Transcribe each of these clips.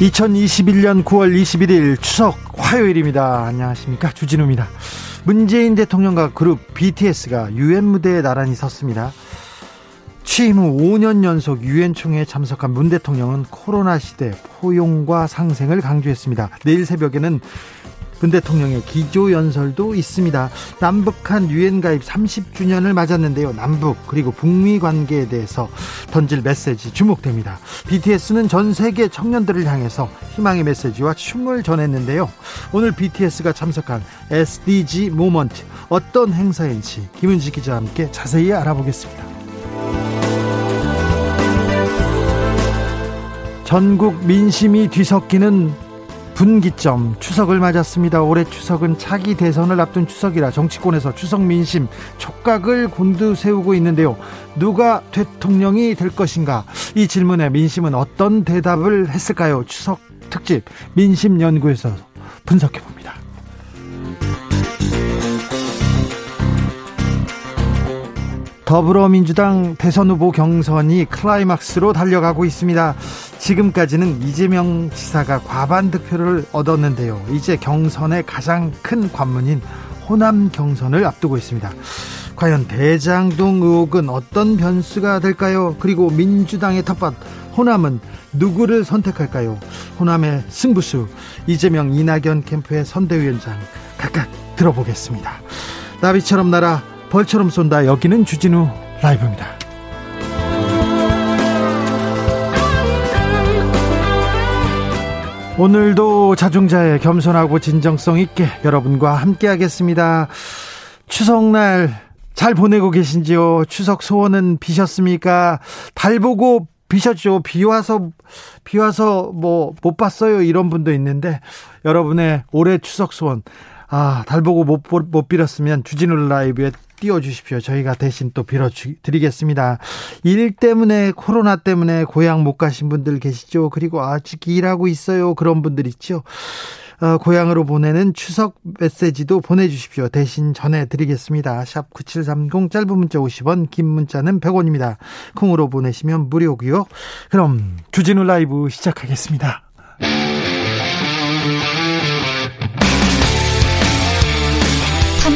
2021년 9월 21일 추석 화요일입니다. 안녕하십니까. 주진우입니다. 문재인 대통령과 그룹 BTS가 유엔 무대에 나란히 섰습니다. 취임 후 5년 연속 유엔 총회에 참석한 문 대통령은 코로나 시대 포용과 상생을 강조했습니다. 내일 새벽에는 문 대통령의 기조연설도 있습니다. 남북한 유엔 가입 30주년을 맞았는데요. 남북 그리고 북미 관계에 대해서 던질 메시지 주목됩니다. BTS는 전 세계 청년들을 향해서 희망의 메시지와 춤을 전했는데요. 오늘 BTS가 참석한 SDG 모먼트 어떤 행사인지 김은지 기자와 함께 자세히 알아보겠습니다. 전국 민심이 뒤섞이는 분기점 추석을 맞았습니다. 올해 추석은 차기 대선을 앞둔 추석이라 정치권에서 추석 민심 촉각을 곤두세우고 있는데요. 누가 대통령이 될 것인가? 이 질문에 민심은 어떤 대답을 했을까요? 추석 특집 민심 연구에서 분석해 봅니다. 더불어민주당 대선 후보 경선이 클라이막스로 달려가고 있습니다. 지금까지는 이재명 지사가 과반 득표를 얻었는데요. 이제 경선의 가장 큰 관문인 호남 경선을 앞두고 있습니다. 과연 대장동 의혹은 어떤 변수가 될까요? 그리고 민주당의 텃밭 호남은 누구를 선택할까요? 호남의 승부수 이재명 이낙연 캠프의 선대위원장 각각 들어보겠습니다. 나비처럼 날아 벌처럼 쏜다. 여기는 주진우 라이브입니다. 오늘도 자중자의 겸손하고 진정성 있게 여러분과 함께 하겠습니다. 추석날 잘 보내고 계신지요? 추석 소원은 비셨습니까? 달 보고 비셨죠? 비 와서, 비 와서 뭐 못 봤어요. 이런 분도 있는데 여러분의 올해 추석 소원, 아, 달 보고 못, 못 빌었으면 주진우 라이브에 띄워주십시오. 저희가 대신 또 빌어드리겠습니다. 일 때문에 코로나 때문에 고향 못 가신 분들 계시죠. 그리고 아직 일하고 있어요. 그런 분들 있죠. 어, 고향으로 보내는 추석 메시지도 보내주십시오. 대신 전해드리겠습니다. 샵 9730 짧은 문자 50원 긴 문자는 100원입니다. 콩으로 보내시면 무료고요. 그럼 주진우 라이브 시작하겠습니다.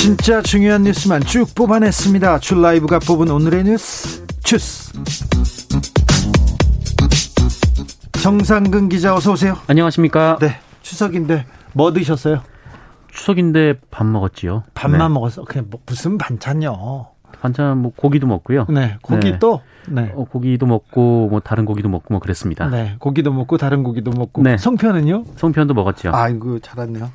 진짜 중요한 뉴스만 쭉 뽑아냈습니다. 줄 라이브가 뽑은 오늘의 뉴스 주스. 정상근 기자 어서 오세요. 안녕하십니까? 네. 추석인데 뭐 드셨어요? 추석인데 밥 먹었지요. 밥만 네. 먹었어. 그냥 뭐 무슨 반찬요? 반찬 뭐 고기도 먹고요. 네, 고기 네. 또 네. 어, 고기도 먹고 뭐 다른 고기도 먹고 뭐 그랬습니다. 네, 고기도 먹고 다른 고기도 먹고. 네. 성편은요? 성편도 먹었죠. 아이고 잘했네요.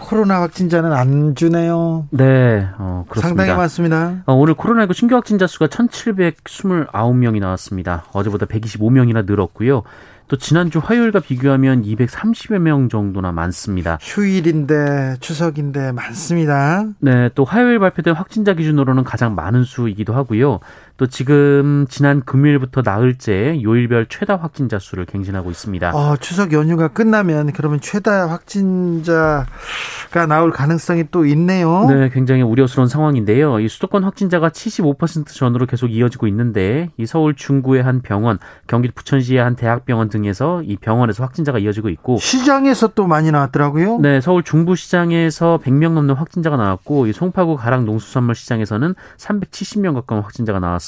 코로나 확진자는 안 주네요. 네, 어, 그렇습니다. 상당히 많습니다. 어, 오늘 코로나19 신규 확진자 수가 1,729명이 나왔습니다. 어제보다 125명이나 늘었고요. 또 지난주 화요일과 비교하면 230여 명 정도나 많습니다. 휴일인데 추석인데 많습니다. 네, 또 화요일 발표된 확진자 기준으로는 가장 많은 수이기도 하고요. 또 지금 지난 금요일부터 나흘째 요일별 최다 확진자 수를 갱신하고 있습니다. 어, 추석 연휴가 끝나면 그러면 최다 확진자가 나올 가능성이 또 있네요. 네, 굉장히 우려스러운 상황인데요. 이 수도권 확진자가 75% 전으로 계속 이어지고 있는데 이 서울 중구의 한 병원, 경기도 부천시의 한 대학병원 등 등에서 이 병원에서 확진자가 이어지고 있고 시장에서 또 많이 나왔더라고요. 네, 서울 중부 시장에서 100명 넘는 확진자가 나왔고 이 송파구 가락 농수산물 시장에서는 370명 가까운 확진자가 나왔습니다.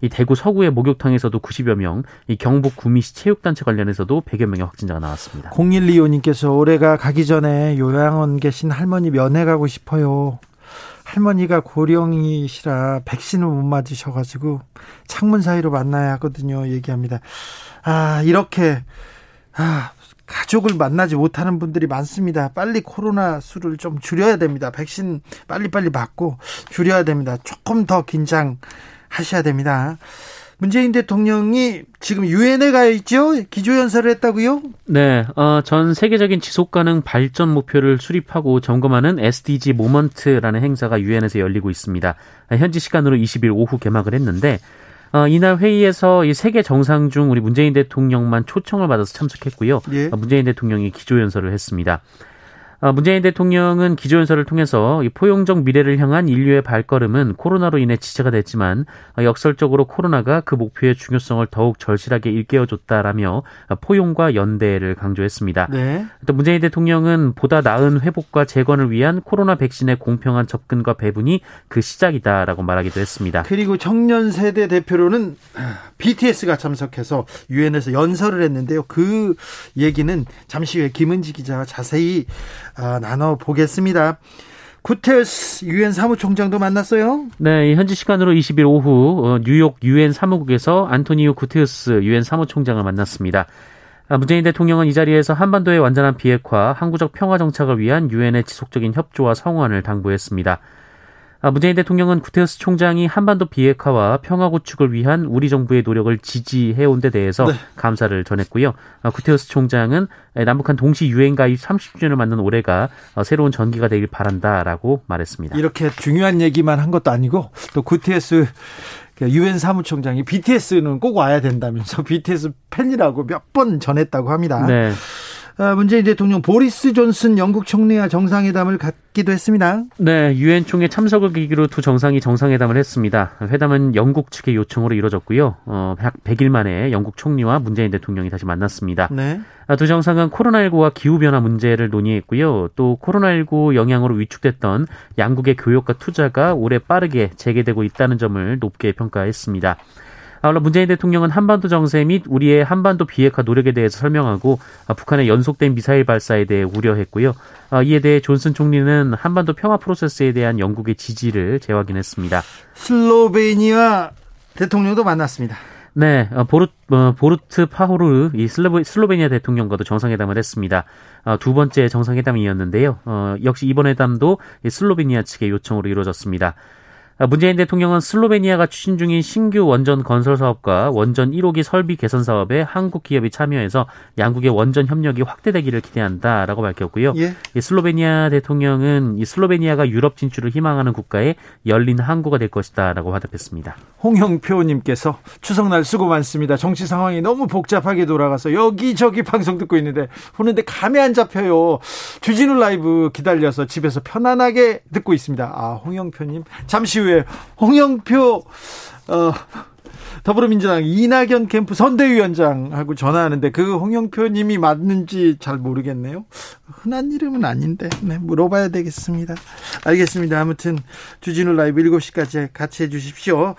이 대구 서구의 목욕탕에서도 90여 명, 이 경북 구미시 체육단체 관련해서도 100여 명의 확진자가 나왔습니다. 0125님께서 올해가 가기 전에 요양원 계신 할머니 면회 가고 싶어요. 할머니가 고령이시라 백신을 못 맞으셔가지고 창문 사이로 만나야 하거든요. 얘기합니다. 아, 이렇게, 아, 가족을 만나지 못하는 분들이 많습니다. 빨리 코로나 수를 좀 줄여야 됩니다. 백신 빨리빨리 맞고 줄여야 됩니다. 조금 더 긴장 하셔야 됩니다. 문재인 대통령이 지금 유엔에 가 있죠? 기조연설을 했다고요? 네, 어, 전 세계적인 지속가능 발전 목표를 수립하고 점검하는 SDG 모먼트라는 행사가 유엔에서 열리고 있습니다. 현지 시간으로 20일 오후 개막을 했는데 어, 이날 회의에서 이 세계 정상 중 우리 문재인 대통령만 초청을 받아서 참석했고요. 예. 어, 문재인 대통령이 기조연설을 했습니다. 어, 문재인 대통령은 기조연설을 통해서 포용적 미래를 향한 인류의 발걸음은 코로나로 인해 지체가 됐지만 어, 역설적으로 코로나가 그 목표의 중요성을 더욱 절실하게 일깨워줬다라며 포용과 연대를 강조했습니다. 네. 또 문재인 대통령은 보다 나은 회복과 재건을 위한 코로나 백신의 공평한 접근과 배분이 그 시작이다라고 말하기도 했습니다. 그리고 청년 세대 대표로는 BTS가 참석해서 유엔에서 연설을 했는데요. 그 얘기는 잠시 후에 김은지 기자가 자세히 아, 나눠 보겠습니다. 구테스 유엔 사무총장도 만났어요? 네, 현지 시간으로 20일 오후 어, 뉴욕 유엔 사무국에서 안토니오 구테스 유엔 사무총장을 만났습니다. 아, 문재인 대통령은 이 자리에서 한반도의 완전한 비핵화, 항구적 평화 정착을 위한 유엔의 지속적인 협조와 성원을 당부했습니다. 아, 문재인 대통령은 구테스 총장이 한반도 비핵화와 평화 구축을 위한 우리 정부의 노력을 지지해온 데 대해서 네. 감사를 전했고요. 아, 구테스 총장은 남북한 동시 유엔 가입 30주년을 맞는 올해가 어, 새로운 전기가 되길 바란다라고 말했습니다. 이렇게 중요한 얘기만 한 것도 아니고 또 구테스 유엔 사무총장이 BTS는 꼭 와야 된다면서 BTS 팬이라고 몇 번 전했다고 합니다. 네. 아, 문재인 대통령 보리스 존슨 영국 총리와 정상회담을 갖기도 했습니다. 네, 유엔 총회 참석을 계기로 두 정상이 정상회담을 했습니다. 회담은 영국 측의 요청으로 이루어졌고요. 어, 100일 만에 영국 총리와 문재인 대통령이 다시 만났습니다. 네. 아, 두 정상은 코로나19와 기후변화 문제를 논의했고요. 또 코로나19 영향으로 위축됐던 양국의 교역과 투자가 올해 빠르게 재개되고 있다는 점을 높게 평가했습니다. 아울러 문재인 대통령은 한반도 정세 및 우리의 한반도 비핵화 노력에 대해서 설명하고 아, 북한의 연속된 미사일 발사에 대해 우려했고요. 아, 이에 대해 존슨 총리는 한반도 평화 프로세스에 대한 영국의 지지를 재확인했습니다. 슬로베니아 대통령도 만났습니다. 네, 어, 보르, 어, 보르트 파호르 이 슬로베, 슬로베니아 대통령과도 정상회담을 했습니다. 어, 두 번째 정상회담이었는데요. 어, 역시 이번 회담도 슬로베니아 측의 요청으로 이루어졌습니다. 아, 문재인 대통령은 슬로베니아가 추진 중인 신규 원전 건설 사업과 원전 1호기 설비 개선 사업에 한국 기업이 참여해서 양국의 원전 협력이 확대되기를 기대한다라고 밝혔고요. 예. 이 슬로베니아 대통령은 이 슬로베니아가 유럽 진출을 희망하는 국가의 열린 항구가 될 것이다라고 화답했습니다. 홍영표님께서 추석날 수고 많습니다. 정치 상황이 너무 복잡하게 돌아가서 여기저기 방송 듣고 있는데 보는데 감이 안 잡혀요. 주진우 라이브 기다려서 집에서 편안하게 듣고 있습니다. 아 홍영표님 잠시 후 이후에 홍영표 어, 더불어민주당 이낙연 캠프 선대위원장하고 전화하는데 그 홍영표님이 맞는지 잘 모르겠네요. 흔한 이름은 아닌데 네, 물어봐야 되겠습니다. 알겠습니다. 아무튼 주진우 라이브 7시까지 같이 해주십시오.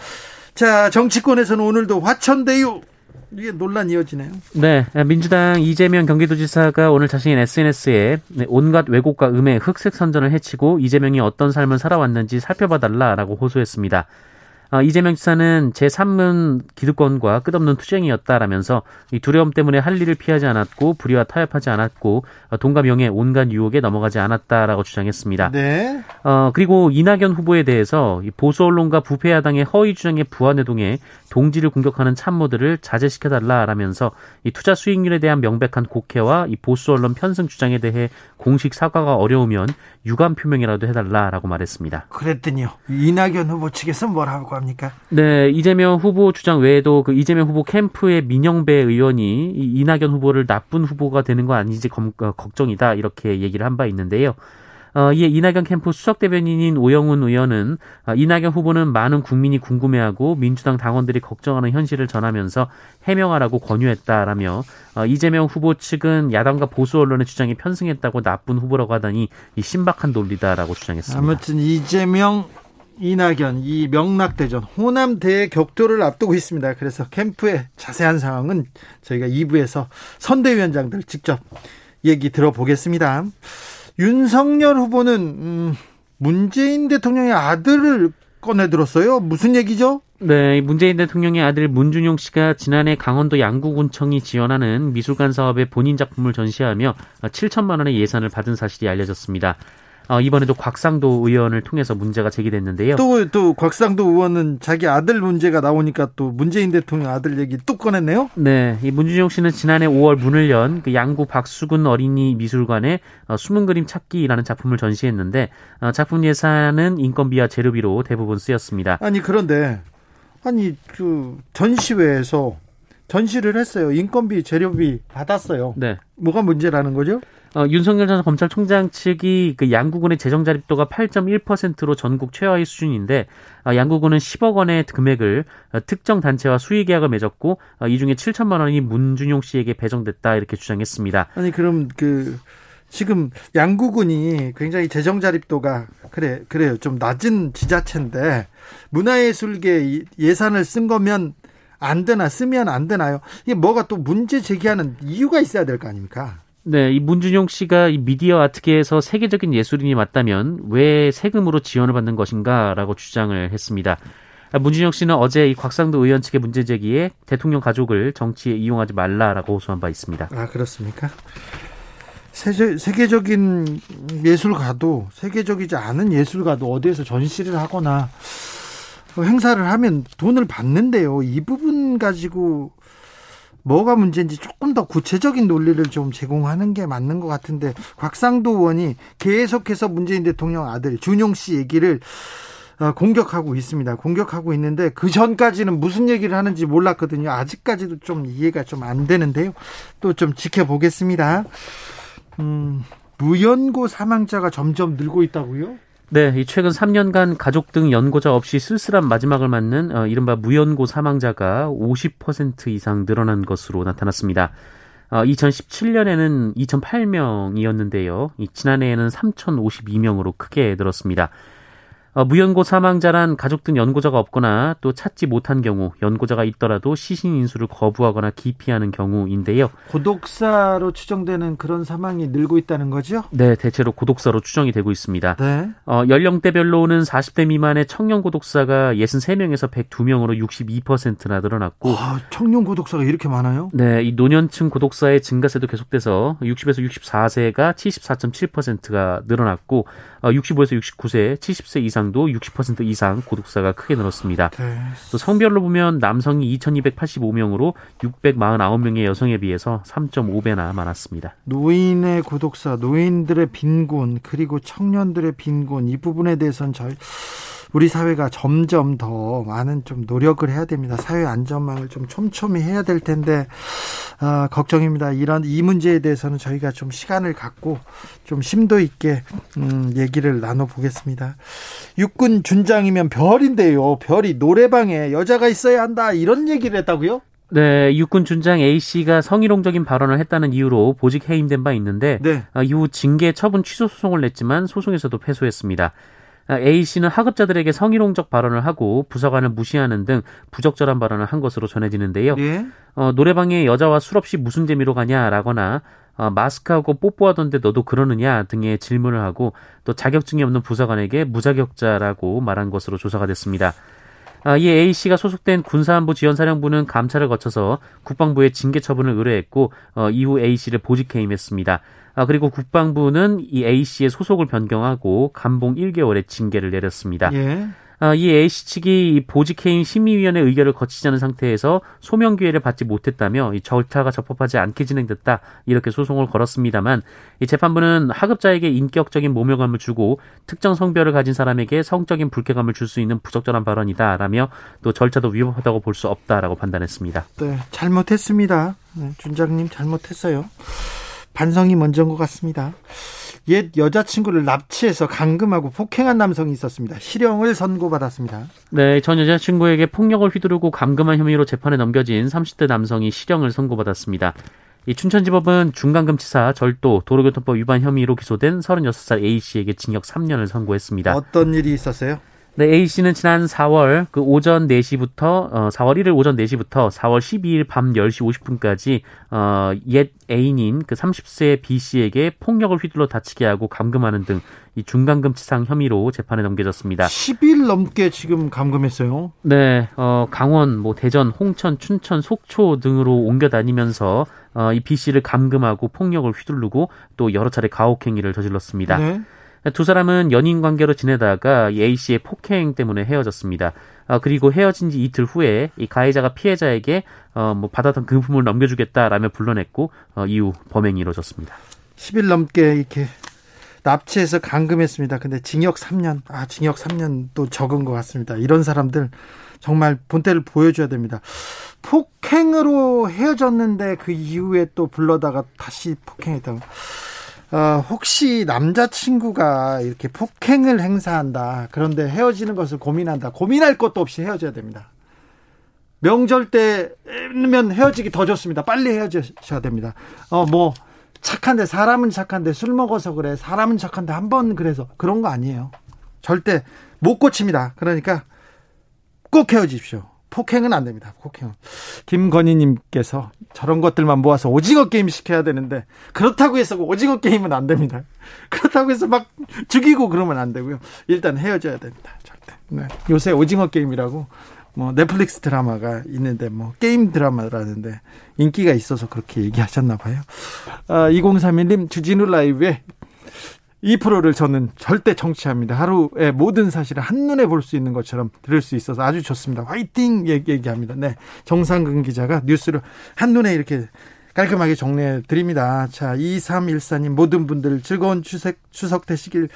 자 정치권에서는 오늘도 화천대유 이게 논란 이어지네요. 네, 민주당 이재명 경기도지사가 오늘 자신의 SNS에 온갖 왜곡과 음해, 흑색 선전을 해치고 이재명이 어떤 삶을 살아왔는지 살펴봐달라라고 호소했습니다. 어, 이재명 지사는 제3문 기득권과 끝없는 투쟁이었다라면서 이 두려움 때문에 할 일을 피하지 않았고 불의와 타협하지 않았고 어, 돈과 명예 온갖 유혹에 넘어가지 않았다라고 주장했습니다. 네. 어, 그리고 이낙연 후보에 대해서 보수 언론과 부패 야당의 허위 주장에 부안해동해 동지를 공격하는 참모들을 자제시켜달라라면서 이 투자 수익률에 대한 명백한 곡해와 이 보수 언론 편승 주장에 대해 공식 사과가 어려우면 유감 표명이라도 해달라라고 말했습니다. 그랬더니요. 이낙연 후보 측에서 뭐라고 합니까? 네, 이재명 후보 주장 외에도 그 이재명 후보 캠프의 민영배 의원이 이낙연 후보를 나쁜 후보가 되는 거 아닌지 검, 어, 걱정이다 이렇게 얘기를 한 바 있는데요. 어, 이에 이낙연 캠프 수석 대변인인 오영훈 의원은 어, 이낙연 후보는 많은 국민이 궁금해하고 민주당 당원들이 걱정하는 현실을 전하면서 해명하라고 권유했다라며 어, 이재명 후보 측은 야당과 보수 언론의 주장에 편승했다고 나쁜 후보라고 하다니 이 신박한 논리다라고 주장했습니다. 아무튼 이재명 이낙연 이 명락대전 호남 대격돌을 앞두고 있습니다. 그래서 캠프의 자세한 상황은 저희가 2부에서 선대위원장들 직접 얘기 들어보겠습니다. 윤석열 후보는 음, 문재인 대통령의 아들을 꺼내들었어요. 무슨 얘기죠? 네, 문재인 대통령의 아들 문준용 씨가 지난해 강원도 양구군청이 지원하는 미술관 사업에 본인 작품을 전시하며 7천만 원의 예산을 받은 사실이 알려졌습니다. 어, 이번에도 곽상도 의원을 통해서 문제가 제기됐는데요. 또, 또, 곽상도 의원은 자기 아들 문제가 나오니까 또 문재인 대통령 아들 얘기 또 꺼냈네요? 네. 이 문준용 씨는 지난해 5월 문을 연 그 양구 박수근 어린이 미술관에 어, 숨은 그림 찾기라는 작품을 전시했는데, 어, 작품 예산은 인건비와 재료비로 대부분 쓰였습니다. 아니, 그런데, 아니, 그, 전시회에서 전시를 했어요. 인건비, 재료비 받았어요. 네. 뭐가 문제라는 거죠? 어, 윤석열 전 검찰총장 측이 그 양구군의 재정 자립도가 8.1%로 전국 최하위 수준인데 어, 양구군은 10억 원의 금액을 어, 특정 단체와 수의 계약을 맺었고 어, 이 중에 7천만 원이 문준용 씨에게 배정됐다 이렇게 주장했습니다. 아니 그럼 그 지금 양구군이 굉장히 재정 자립도가 그래 그래요 좀 낮은 지자체인데 문화예술계 예산을 쓴 거면 안 되나 쓰면 안 되나요? 이게 뭐가 또 문제 제기하는 이유가 있어야 될 거 아닙니까? 네, 이 문준용 씨가 이 미디어 아트계에서 세계적인 예술인이 맞다면 왜 세금으로 지원을 받는 것인가라고 주장을 했습니다. 문준용 씨는 어제 이 곽상도 의원 측의 문제 제기에 대통령 가족을 정치에 이용하지 말라라고 호소한 바 있습니다. 아 그렇습니까? 세계, 세계적인 예술가도 세계적이지 않은 예술가도 어디에서 전시를 하거나 행사를 하면 돈을 받는데요. 이 부분 가지고 뭐가 문제인지 조금 더 구체적인 논리를 좀 제공하는 게 맞는 것 같은데 곽상도 의원이 계속해서 문재인 대통령 아들 준용 씨 얘기를 어, 공격하고 있습니다. 공격하고 있는데 그 전까지는 무슨 얘기를 하는지 몰랐거든요. 아직까지도 좀 이해가 좀 안 되는데요. 또 좀 지켜보겠습니다. 음, 무연고 사망자가 점점 늘고 있다고요? 네, 이 최근 3년간 가족 등 연고자 없이 쓸쓸한 마지막을 맞는 어, 이른바 무연고 사망자가 50% 이상 늘어난 것으로 나타났습니다. 어, 2017년에는 2,008명이었는데요. 지난해에는 3,052명으로 크게 늘었습니다. 어, 무연고 사망자란 가족 등 연고자가 없거나 또 찾지 못한 경우 연고자가 있더라도 시신 인수를 거부하거나 기피하는 경우인데요. 고독사로 추정되는 그런 사망이 늘고 있다는 거죠? 네, 대체로 고독사로 추정이 되고 있습니다. 네. 어, 연령대별로는 40대 미만의 청년 고독사가 63명에서 102명으로 62%나 늘어났고 아, 청년 고독사가 이렇게 많아요? 네, 이 노년층 고독사의 증가세도 계속돼서 60에서 64세가 74.7%가 늘어났고 어, 65에서 69세, 70세 이상 도 60% 이상 고독사가 크게 늘었습니다. 네. 또 성별로 보면 남성이 2,285명으로 649명의 여성에 비해서 3.5배나 많았습니다. 노인의 고독사, 노인들의 빈곤, 그리고 청년들의 빈곤 이 부분에 대해서는 저희 우리 사회가 점점 더 많은 좀 노력을 해야 됩니다. 사회 안전망을 좀 촘촘히 해야 될 텐데 아, 걱정입니다. 이런 이 문제에 대해서는 저희가 좀 시간을 갖고 좀 심도 있게 음, 얘기를 나눠 보겠습니다. 육군 준장이면 별인데요. 별이 노래방에 여자가 있어야 한다 이런 얘기를 했다고요? 네, 육군 준장 A 씨가 성희롱적인 발언을 했다는 이유로 보직 해임된 바 있는데 네. 아, 이후 징계 처분 취소 소송을 냈지만 소송에서도 패소했습니다. A 씨는 하급자들에게 성희롱적 발언을 하고 부서관을 무시하는 등 부적절한 발언을 한 것으로 전해지는데요. 예? 어, 노래방에 여자와 술 없이 무슨 재미로 가냐라거나 어, 마스크하고 뽀뽀하던데 너도 그러느냐 등의 질문을 하고 또 자격증이 없는 부서관에게 무자격자라고 말한 것으로 조사가 됐습니다. 아, 이 A 씨가 소속된 군사안보 지원사령부는 감찰을 거쳐서 국방부에 징계 처분을 의뢰했고 어, 이후 A 씨를 보직 해임했습니다. 아, 그리고 국방부는 이 A 씨의 소속을 변경하고 감봉 1개월의 징계를 내렸습니다. 예. 아, 이 A 씨 측이 보직해임 심의위원회 의결을 거치지 않은 상태에서 소명 기회를 받지 못했다며 이 절차가 적법하지 않게 진행됐다 이렇게 소송을 걸었습니다만 이 재판부는 하급자에게 인격적인 모멸감을 주고 특정 성별을 가진 사람에게 성적인 불쾌감을 줄 수 있는 부적절한 발언이다라며 또 절차도 위법하다고 볼 수 없다라고 판단했습니다. 네, 잘못했습니다. 네, 준장님 잘못했어요. 반성이 먼저인 것 같습니다. 옛 여자친구를 납치해서 감금하고 폭행한 남성이 있었습니다. 실형을 선고받았습니다. 네, 전 여자친구에게 폭력을 휘두르고 감금한 혐의로 재판에 넘겨진 30대 남성이 실형을 선고받았습니다. 이 춘천지법은 중간금치사 절도 도로교통법 위반 혐의로 기소된 36살 A씨에게 징역 3년을 선고했습니다. 어떤 일이 있었어요? 네, A씨는 지난 4월 그 오전 4시부터 어 4월 1일 오전 4시부터 4월 12일 밤 10시 50분까지 어 옛 애인인 그 30세 B씨에게 폭력을 휘둘러 다치게 하고 감금하는 등 이 중간금치상 혐의로 재판에 넘겨졌습니다. 10일 넘게 지금 감금했어요. 네, 어 강원, 뭐 대전, 홍천, 춘천, 속초 등으로 옮겨 다니면서 어, 이 B 씨를 감금하고 폭력을 휘두르고 또 여러 차례 가혹 행위를 저질렀습니다. 네. 두 사람은 연인 관계로 지내다가 A 씨의 폭행 때문에 헤어졌습니다. 어, 그리고 헤어진 지 이틀 후에 이 가해자가 피해자에게 어, 뭐 받았던 금품을 넘겨주겠다라며 불러냈고 어, 이후 범행이 이루어졌습니다. 10일 넘게 이렇게 납치해서 감금했습니다. 근데 징역 3년, 아 징역 3년 또 적은 것 같습니다. 이런 사람들 정말 본때를 보여줘야 됩니다. 폭행으로 헤어졌는데 그 이후에 또 불러다가 다시 폭행했다고. 어, 혹시 남자친구가 이렇게 폭행을 행사한다. 그런데 헤어지는 것을 고민한다. 고민할 것도 없이 헤어져야 됩니다. 명절 때면 헤어지기 더 좋습니다. 빨리 헤어져야 됩니다. 어, 뭐, 착한데, 사람은 착한데, 술 먹어서 그래. 사람은 착한데, 한 번 그래서. 그런 거 아니에요. 절대 못 고칩니다. 그러니까 꼭 헤어지십시오. 폭행은 안 됩니다. 폭행. 김건희님께서 저런 것들만 모아서 오징어 게임 시켜야 되는데 그렇다고 해서 오징어 게임은 안 됩니다. 그렇다고 해서 막 죽이고 그러면 안 되고요. 일단 헤어져야 됩니다. 절대. 네. 요새 오징어 게임이라고 뭐 넷플릭스 드라마가 있는데 뭐 게임 드라마라는데 인기가 있어서 그렇게 얘기하셨나 봐요. 아, 2031님 주진우 라이브에 이 프로를 저는 절대 청취합니다. 하루의 모든 사실을 한눈에 볼 수 있는 것처럼 들을 수 있어서 아주 좋습니다. 화이팅! 얘기, 합니다 네. 정상근 기자가 뉴스를 한눈에 이렇게 깔끔하게 정리해 드립니다. 자, 2314님 모든 분들 즐거운 추석, 추석 되시길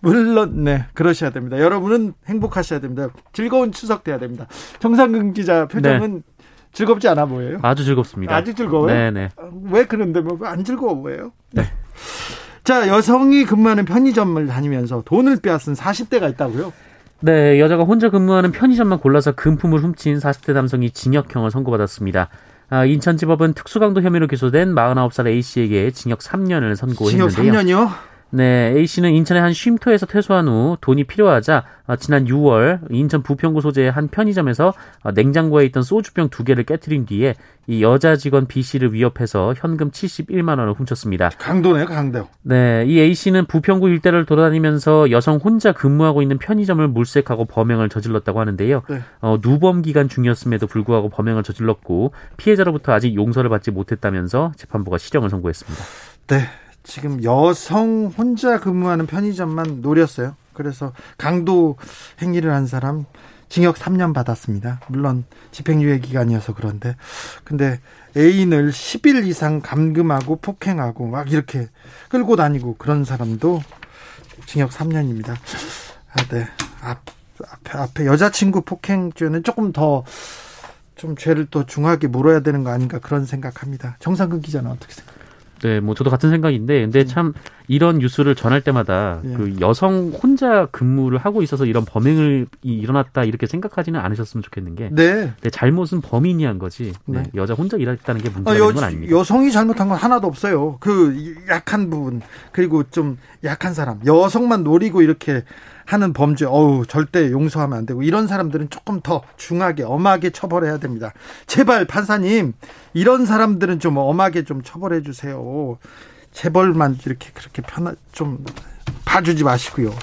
물론 네 그러셔야 됩니다. 여러분은 행복하셔야 됩니다. 즐거운 추석 돼야 됩니다. 정상근 기자 표정은 네. 즐겁지 않아 보여요? 아주 즐겁습니다. 아주 즐거워요? 네네. 왜 그런데 뭐 안 즐거워 보여요? 네. 자, 여성이 근무하는 편의점을 다니면서 돈을 빼앗은 40대가 있다고요? 네, 여자가 혼자 근무하는 편의점만 골라서 금품을 훔친 40대 남성이 징역형을 선고받았습니다. 아, 인천지법은 특수강도 혐의로 기소된 49살 A씨에게 징역 3년을 선고했는데요. 징역 3년이요? 네, A 씨는 인천의 한 쉼터에서 퇴소한 후 돈이 필요하자 어, 지난 6월 인천 부평구 소재의 한 편의점에서 어, 냉장고에 있던 소주병 두 개를 깨뜨린 뒤에 이 여자 직원 B 씨를 위협해서 현금 71만 원을 훔쳤습니다. 강도네요, 강도. 네, 이 A 씨는 부평구 일대를 돌아다니면서 여성 혼자 근무하고 있는 편의점을 물색하고 범행을 저질렀다고 하는데요. 네. 어, 누범 기간 중이었음에도 불구하고 범행을 저질렀고 피해자로부터 아직 용서를 받지 못했다면서 재판부가 실형을 선고했습니다. 네. 지금 여성 혼자 근무하는 편의점만 노렸어요. 그래서 강도 행위를 한 사람 징역 3년 받았습니다. 물론 집행유예 기간이어서 그런데 근데 애인을 10일 이상 감금하고 폭행하고 막 이렇게 끌고 다니고 그런 사람도 징역 3년입니다. 아, 네. 앞, 앞에, 앞에 여자친구 폭행죄는 조금 더 좀 죄를 또 중하게 물어야 되는 거 아닌가 그런 생각합니다. 정상근 기자는 어떻게 생각하세요? 네, 뭐 저도 같은 생각인데, 근데 음. 참 이런 뉴스를 전할 때마다 예. 그 여성 혼자 근무를 하고 있어서 이런 범행을 일어났다 이렇게 생각하지는 않으셨으면 좋겠는 게, 네, 네 잘못은 범인이 한 거지, 네. 네. 여자 혼자 일했다는 게 문제가 아, 건 아닙니다. 여성이 잘못한 건 하나도 없어요. 그 약한 부분 그리고 좀 약한 사람, 여성만 노리고 이렇게 하는 범죄, 어우, 절대 용서하면 안 되고, 이런 사람들은 조금 더 중하게, 엄하게 처벌해야 됩니다. 제발, 판사님, 이런 사람들은 좀 엄하게 좀 처벌해 주세요. 재벌만 이렇게 그렇게 편하, 좀 봐주지 마시고요.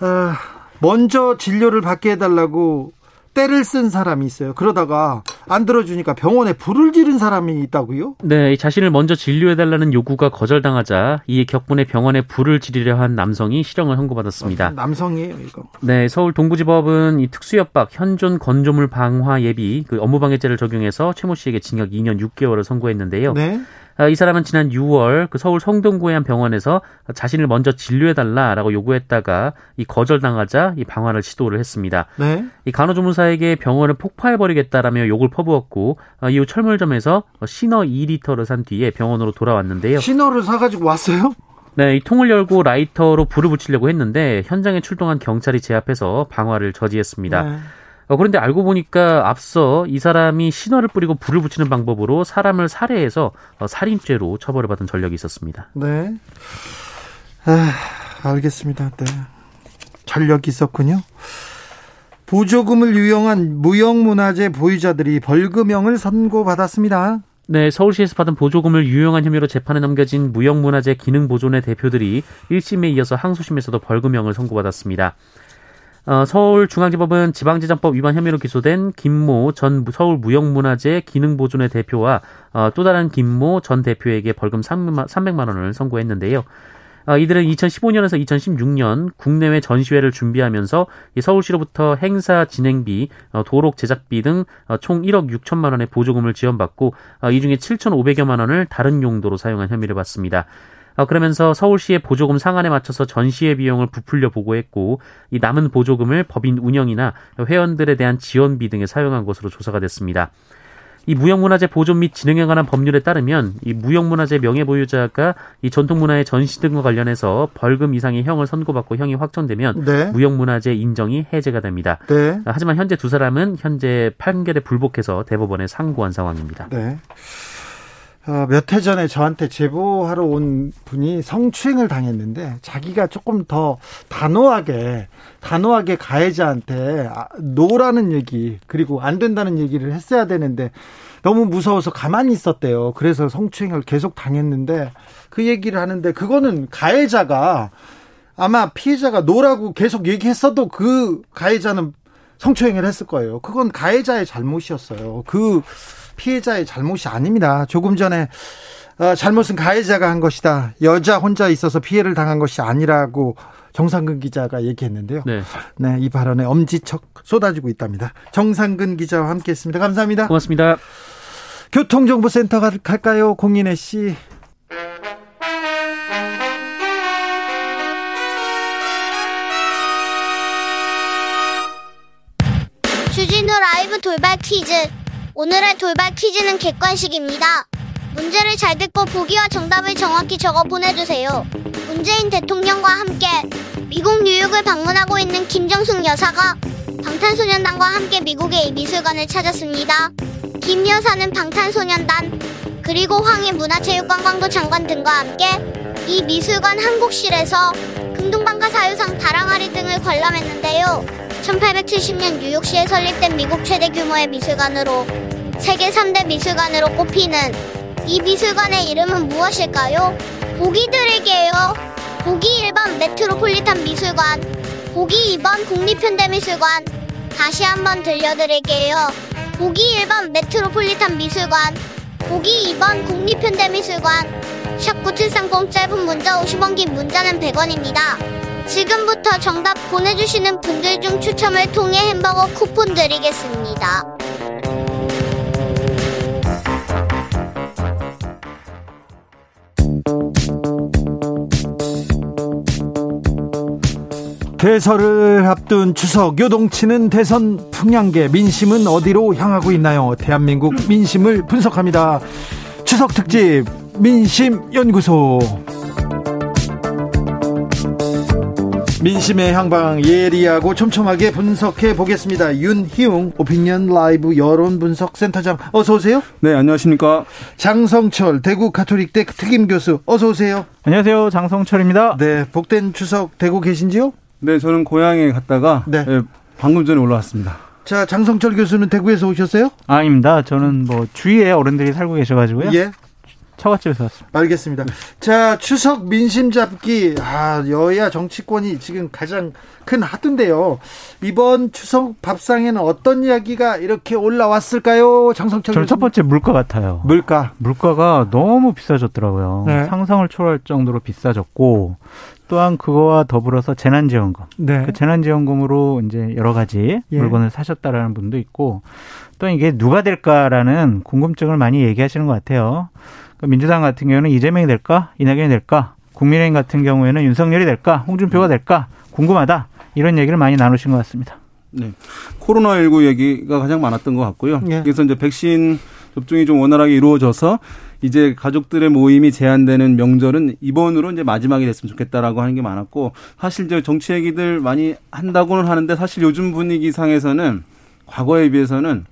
아, 먼저 진료를 받게 해달라고 때를 쓴 사람이 있어요. 그러다가 안 들어주니까 병원에 불을 지른 사람이 있다고요? 네, 자신을 먼저 진료해달라는 요구가 거절당하자 이에 격분해 병원에 불을 지르려 한 남성이 실형을 선고받았습니다. 아, 남성이에요, 이거. 네, 서울 동부지법은 이 특수협박, 현존 건조물 방화 예비 그 업무방해죄를 적용해서 최모 씨에게 징역 2년 6개월을 선고했는데요. 네. 아, 이 사람은 지난 6월 그 서울 성동구의 한 병원에서 자신을 먼저 진료해달라라고 요구했다가 이 거절당하자 이 방화를 시도를 했습니다. 네. 이 간호조무사에게 병원을 폭파해버리겠다라며 욕을 퍼부었고 아, 이후 철물점에서 신어 2리터를 산 뒤에 병원으로 돌아왔는데요. 신어를 사가지고 왔어요? 네, 이 통을 열고 라이터로 불을 붙이려고 했는데 현장에 출동한 경찰이 제압해서 방화를 저지했습니다. 네. 어, 그런데 알고 보니까 앞서 이 사람이 신호를 뿌리고 불을 붙이는 방법으로 사람을 살해해서 어, 살인죄로 처벌을 받은 전력이 있었습니다. 네. 아, 알겠습니다. 네. 전력이 있었군요. 보조금을 유용한 무형문화재 보유자들이 벌금형을 선고받았습니다. 네, 서울시에서 받은 보조금을 유용한 혐의로 재판에 넘겨진 무형문화재 기능보존의 대표들이 1심에 이어서 항소심에서도 벌금형을 선고받았습니다. 어, 서울중앙지법은 지방재정법 위반 혐의로 기소된 김모 전 서울무형문화재 기능보존의 대표와 어, 또 다른 김모 전 대표에게 벌금 300만 원을 선고했는데요. 어, 이들은 2015년에서 2016년 국내외 전시회를 준비하면서 서울시로부터 행사 진행비, 어, 도록 제작비 등총 어, 1억 6천만 원의 보조금을 지원받고 이 중에 7,500여만 원을 다른 용도로 사용한 혐의를 받습니다. 그러면서 서울시의 보조금 상한에 맞춰서 전시회 비용을 부풀려 보고했고 이 남은 보조금을 법인 운영이나 회원들에 대한 지원비 등에 사용한 것으로 조사가 됐습니다. 이 무형문화재 보존 및 진흥에 관한 법률에 따르면 이 무형문화재 명예보유자가 이 전통문화의 전시 등과 관련해서 벌금 이상의 형을 선고받고 형이 확정되면 네. 무형문화재 인정이 해제가 됩니다. 네. 하지만 현재 두 사람은 현재 판결에 불복해서 대법원에 상고한 상황입니다. 네. 어, 몇해 전에 저한테 제보하러 온 분이 성추행을 당했는데 자기가 조금 더 단호하게 단호하게 가해자한테 아, 노라는 얘기 그리고 안 된다는 얘기를 했어야 되는데 너무 무서워서 가만히 있었대요. 그래서 성추행을 계속 당했는데 그 얘기를 하는데 그거는 가해자가 아마 피해자가 노라고 계속 얘기했어도 그 가해자는 성추행을 했을 거예요. 그건 가해자의 잘못이었어요. 그 피해자의 잘못이 아닙니다. 조금 전에 어, 잘못은 가해자가 한 것이다. 여자 혼자 있어서 피해를 당한 것이 아니라고 정상근 기자가 얘기했는데요. 네. 네, 이 발언에 엄지척 쏟아지고 있답니다. 정상근 기자와 함께했습니다. 감사합니다. 고맙습니다. 교통정보센터 갈까요, 공인혜 씨? 주진우 라이브 돌발 퀴즈. 오늘의 돌발 퀴즈는 객관식입니다. 문제를 잘 듣고 보기와 정답을 정확히 적어 보내주세요. 문재인 대통령과 함께 미국 뉴욕을 방문하고 있는 김정숙 여사가 방탄소년단과 함께 미국의 이 미술관을 찾았습니다. 김 여사는 방탄소년단 그리고 황해 문화체육관광부 장관 등과 함께 이 미술관 한국실에서 금동방가 사유상 다랑아리 등을 관람했는데요. 1870년 뉴욕시에 설립된 미국 최대 규모의 미술관으로 세계 3대 미술관으로 꼽히는 이 미술관의 이름은 무엇일까요? 보기 드릴게요. 보기 1번 메트로폴리탄 미술관, 보기 2번 국립현대미술관. 다시 한번 들려드릴게요. 보기 1번 메트로폴리탄 미술관, 보기 2번 국립현대미술관. 샵 9730 짧은 문자 50원 긴 문자는 100원입니다. 지금부터 정답 보내주시는 분들 중 추첨을 통해 햄버거 쿠폰 드리겠습니다. 대설을 앞둔 추석 요동치는 대선 풍향계 민심은 어디로 향하고 있나요? 대한민국 민심을 분석합니다. 추석 특집 민심 연구소. 민심의 향방 예리하고 촘촘하게 분석해 보겠습니다. 윤희웅 오피니언 라이브 여론 분석 센터장 어서 오세요. 네, 안녕하십니까? 장성철 대구 가톨릭대 특임 교수 어서 오세요. 안녕하세요. 장성철입니다. 네, 복된 추석 되고 계신지요? 네, 저는 고향에 갔다가 네. 네 방금 전에 올라왔습니다. 자, 장성철 교수는 대구에서 오셨어요? 아닙니다. 저는 뭐 주위에 어른들이 살고 계셔 가지고요. 예. 처갓집에서 왔습니다. 알겠습니다. 자, 추석 민심 잡기. 아, 여야 정치권이 지금 가장 큰 하드인데요. 이번 추석 밥상에는 어떤 이야기가 이렇게 올라왔을까요? 장성철 저는 첫 번째 물가 같아요. 물가. 물가가 너무 비싸졌더라고요. 네. 상상을 초월할 정도로 비싸졌고 또한 그거와 더불어서 재난지원금. 네. 그 재난지원금으로 이제 여러 가지 예. 물건을 사셨다라는 분도 있고 또 이게 누가 될까라는 궁금증을 많이 얘기하시는 것 같아요. 그러니까 민주당 같은 경우는 이재명이 될까, 이낙연이 될까, 국민의힘 같은 경우에는 윤석열이 될까, 홍준표가 될까 궁금하다 이런 얘기를 많이 나누신 것 같습니다. 네, 코로나19 얘기가 가장 많았던 것 같고요. 네. 그래서 이제 백신 접종이 좀 원활하게 이루어져서 이제 가족들의 모임이 제한되는 명절은 이번으로 이제 마지막이 됐으면 좋겠다라고 하는 게 많았고 사실 이제 정치 얘기들 많이 한다고는 하는데 사실 요즘 분위기상에서는 과거에 비해서는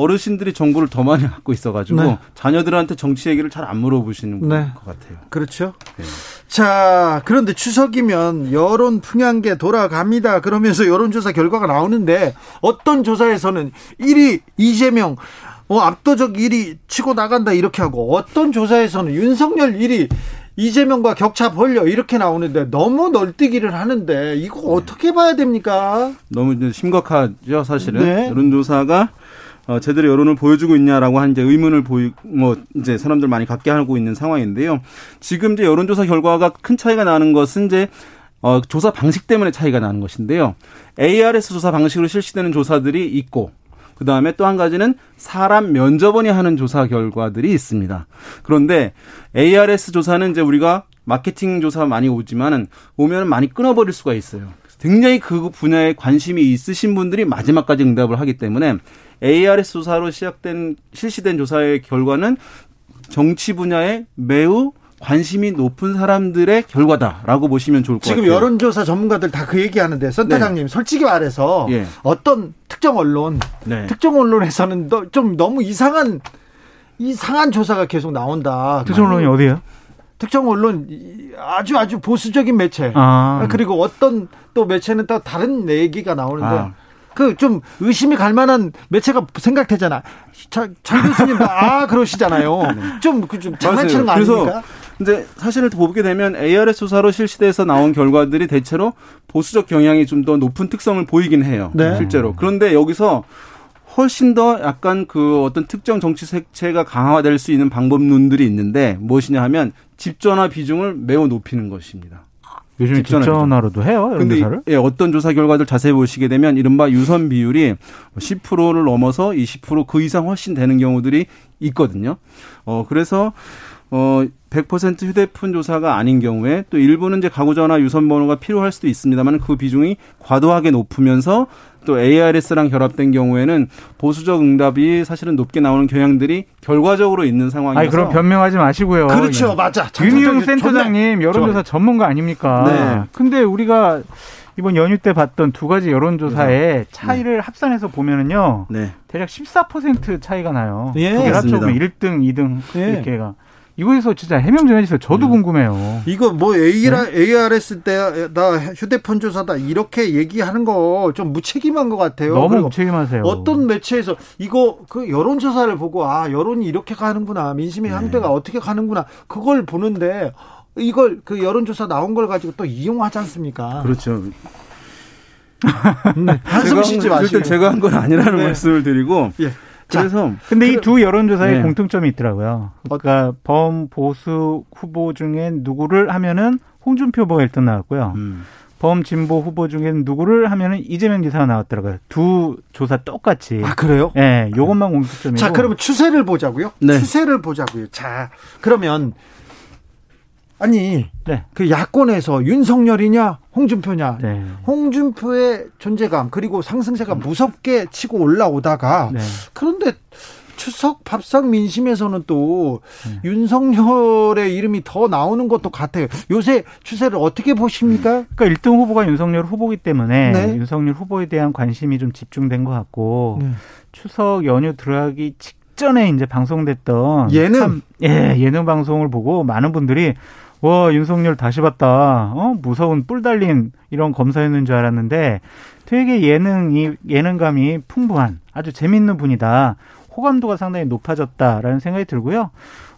어르신들이 정보를 더 많이 갖고 있어가지고 네. 자녀들한테 정치 얘기를 잘 안 물어보시는 네. 것 같아요. 그렇죠. 네. 자, 그런데 추석이면 여론 풍향계 돌아갑니다. 그러면서 여론조사 결과가 나오는데 어떤 조사에서는 1위 이재명, 어, 압도적 1위 치고 나간다 이렇게 하고 어떤 조사에서는 윤석열 1위 이재명과 격차 벌려 이렇게 나오는데 너무 널뛰기를 하는데 이거 어떻게 봐야 됩니까? 너무 심각하죠 사실은 네. 여론조사가 어, 제대로 여론을 보여주고 있냐라고 한 이제 의문을 보이 뭐 이제 사람들 많이 갖게 하고 있는 상황인데요. 지금 이제 여론조사 결과가 큰 차이가 나는 것은 이제 어, 조사 방식 때문에 차이가 나는 것인데요. ARS 조사 방식으로 실시되는 조사들이 있고 그 다음에 또 한 가지는 사람 면접원이 하는 조사 결과들이 있습니다. 그런데 ARS 조사는 이제 우리가 마케팅 조사 많이 오지만은 오면 많이 끊어버릴 수가 있어요. 굉장히 그 분야에 관심이 있으신 분들이 마지막까지 응답을 하기 때문에 ARS 조사로 시작된 실시된 조사의 결과는 정치 분야에 매우 관심이 높은 사람들의 결과다라고 보시면 좋을 것 지금 같아요. 지금 여론조사 전문가들 다 그 얘기하는데 선타장님 네. 솔직히 말해서 예. 어떤 특정 언론, 네. 특정 언론에서는 좀 너무 이상한 이상한 조사가 계속 나온다. 특정 언론이 어디요? 특정 언론 아주 아주 보수적인 매체 아. 그리고 어떤 또 매체는 또 다른 얘기가 나오는데 아. 그 좀 의심이 갈 만한 매체가 생각되잖아. 장, 장 교수님 아 그러시잖아요. 좀좀 그좀 장난치는 거 아닙니까? 이제 사실을 보게 되면 ARS 조사로 실시돼서 나온 결과들이 대체로 보수적 경향이 좀 더 높은 특성을 보이긴 해요. 네. 실제로. 그런데 여기서 훨씬 더 약간 그 어떤 특정 정치 색채가 강화될 수 있는 방법론들이 있는데 무엇이냐 하면 집전화 비중을 매우 높이는 것입니다. 요즘 집전화로도 해요. 근데 예, 어떤 조사 결과들 자세히 보시게 되면 이른바 유선 비율이 10%를 넘어서 20%그 이상 훨씬 되는 경우들이 있거든요. 어 그래서 어, 100% 휴대폰 조사가 아닌 경우에 또 일부는 이제 가구 전화 유선 번호가 필요할 수도 있습니다만 그 비중이 과도하게 높으면서 또 ARS랑 결합된 경우에는 보수적 응답이 사실은 높게 나오는 경향들이 결과적으로 있는 상황이라서. 아니 그럼 변명하지 마시고요. 그렇죠, 네. 맞아. 윤희용 센터장님 여론조사 전문가 아닙니까? 네. 근데 우리가 이번 연휴 때 봤던 두 가지 여론조사의 네. 차이를 네. 합산해서 보면은요. 네. 대략 14% 차이가 나요. 예. 합쳐보면 1등, 2등 예. 이렇게가. 이거에서 진짜 해명 좀 해주세요. 저도 음. 궁금해요. 이거 뭐 AR, 네? ARS 때나 휴대폰 조사다 이렇게 얘기하는 거 좀 무책임한 것 같아요. 너무 무책임하세요. 어떤 매체에서 이거 그 여론 조사를 보고 아 여론이 이렇게 가는구나 민심의 네. 향배가 어떻게 가는구나 그걸 보는데 이걸 그 여론 조사 나온 걸 가지고 또 이용하지 않습니까? 그렇죠. 네. 한숨 쉬지 마시고. 제가 한 건 아니라는 네. 말씀을 드리고. 예. 그래서 근데 이 두 여론조사에 네. 공통점이 있더라고요. 그러니까 범 보수 후보 중에 누구를 하면은 홍준표 후보가 1등 나왔고요. 음. 범 진보 후보 중에 누구를 하면은 이재명 지사가 나왔더라고요. 두 조사 똑같이. 아 그래요? 예, 네, 요것만 공통점이고. 자, 그러면 추세를 보자고요. 네. 추세를 보자고요. 자, 그러면 아니 네. 그 야권에서 윤석열이냐 홍준표냐 네. 홍준표의 존재감 그리고 상승세가 무섭게 치고 올라오다가 네. 그런데 추석 밥상 민심에서는 또 네. 윤석열의 이름이 더 나오는 것도 같아요. 요새 추세를 어떻게 보십니까? 그러니까 1등 후보가 윤석열 후보기 때문에 네. 윤석열 후보에 대한 관심이 좀 집중된 것 같고 네. 추석 연휴 들어가기 직전에 이제 방송됐던 예능 참, 예 예능 방송을 보고 많은 분들이 와 윤석열 다시 봤다. 어 무서운 뿔 달린 이런 검사였는 줄 알았는데 되게 예능이 예능감이 풍부한 아주 재밌는 분이다. 호감도가 상당히 높아졌다라는 생각이 들고요.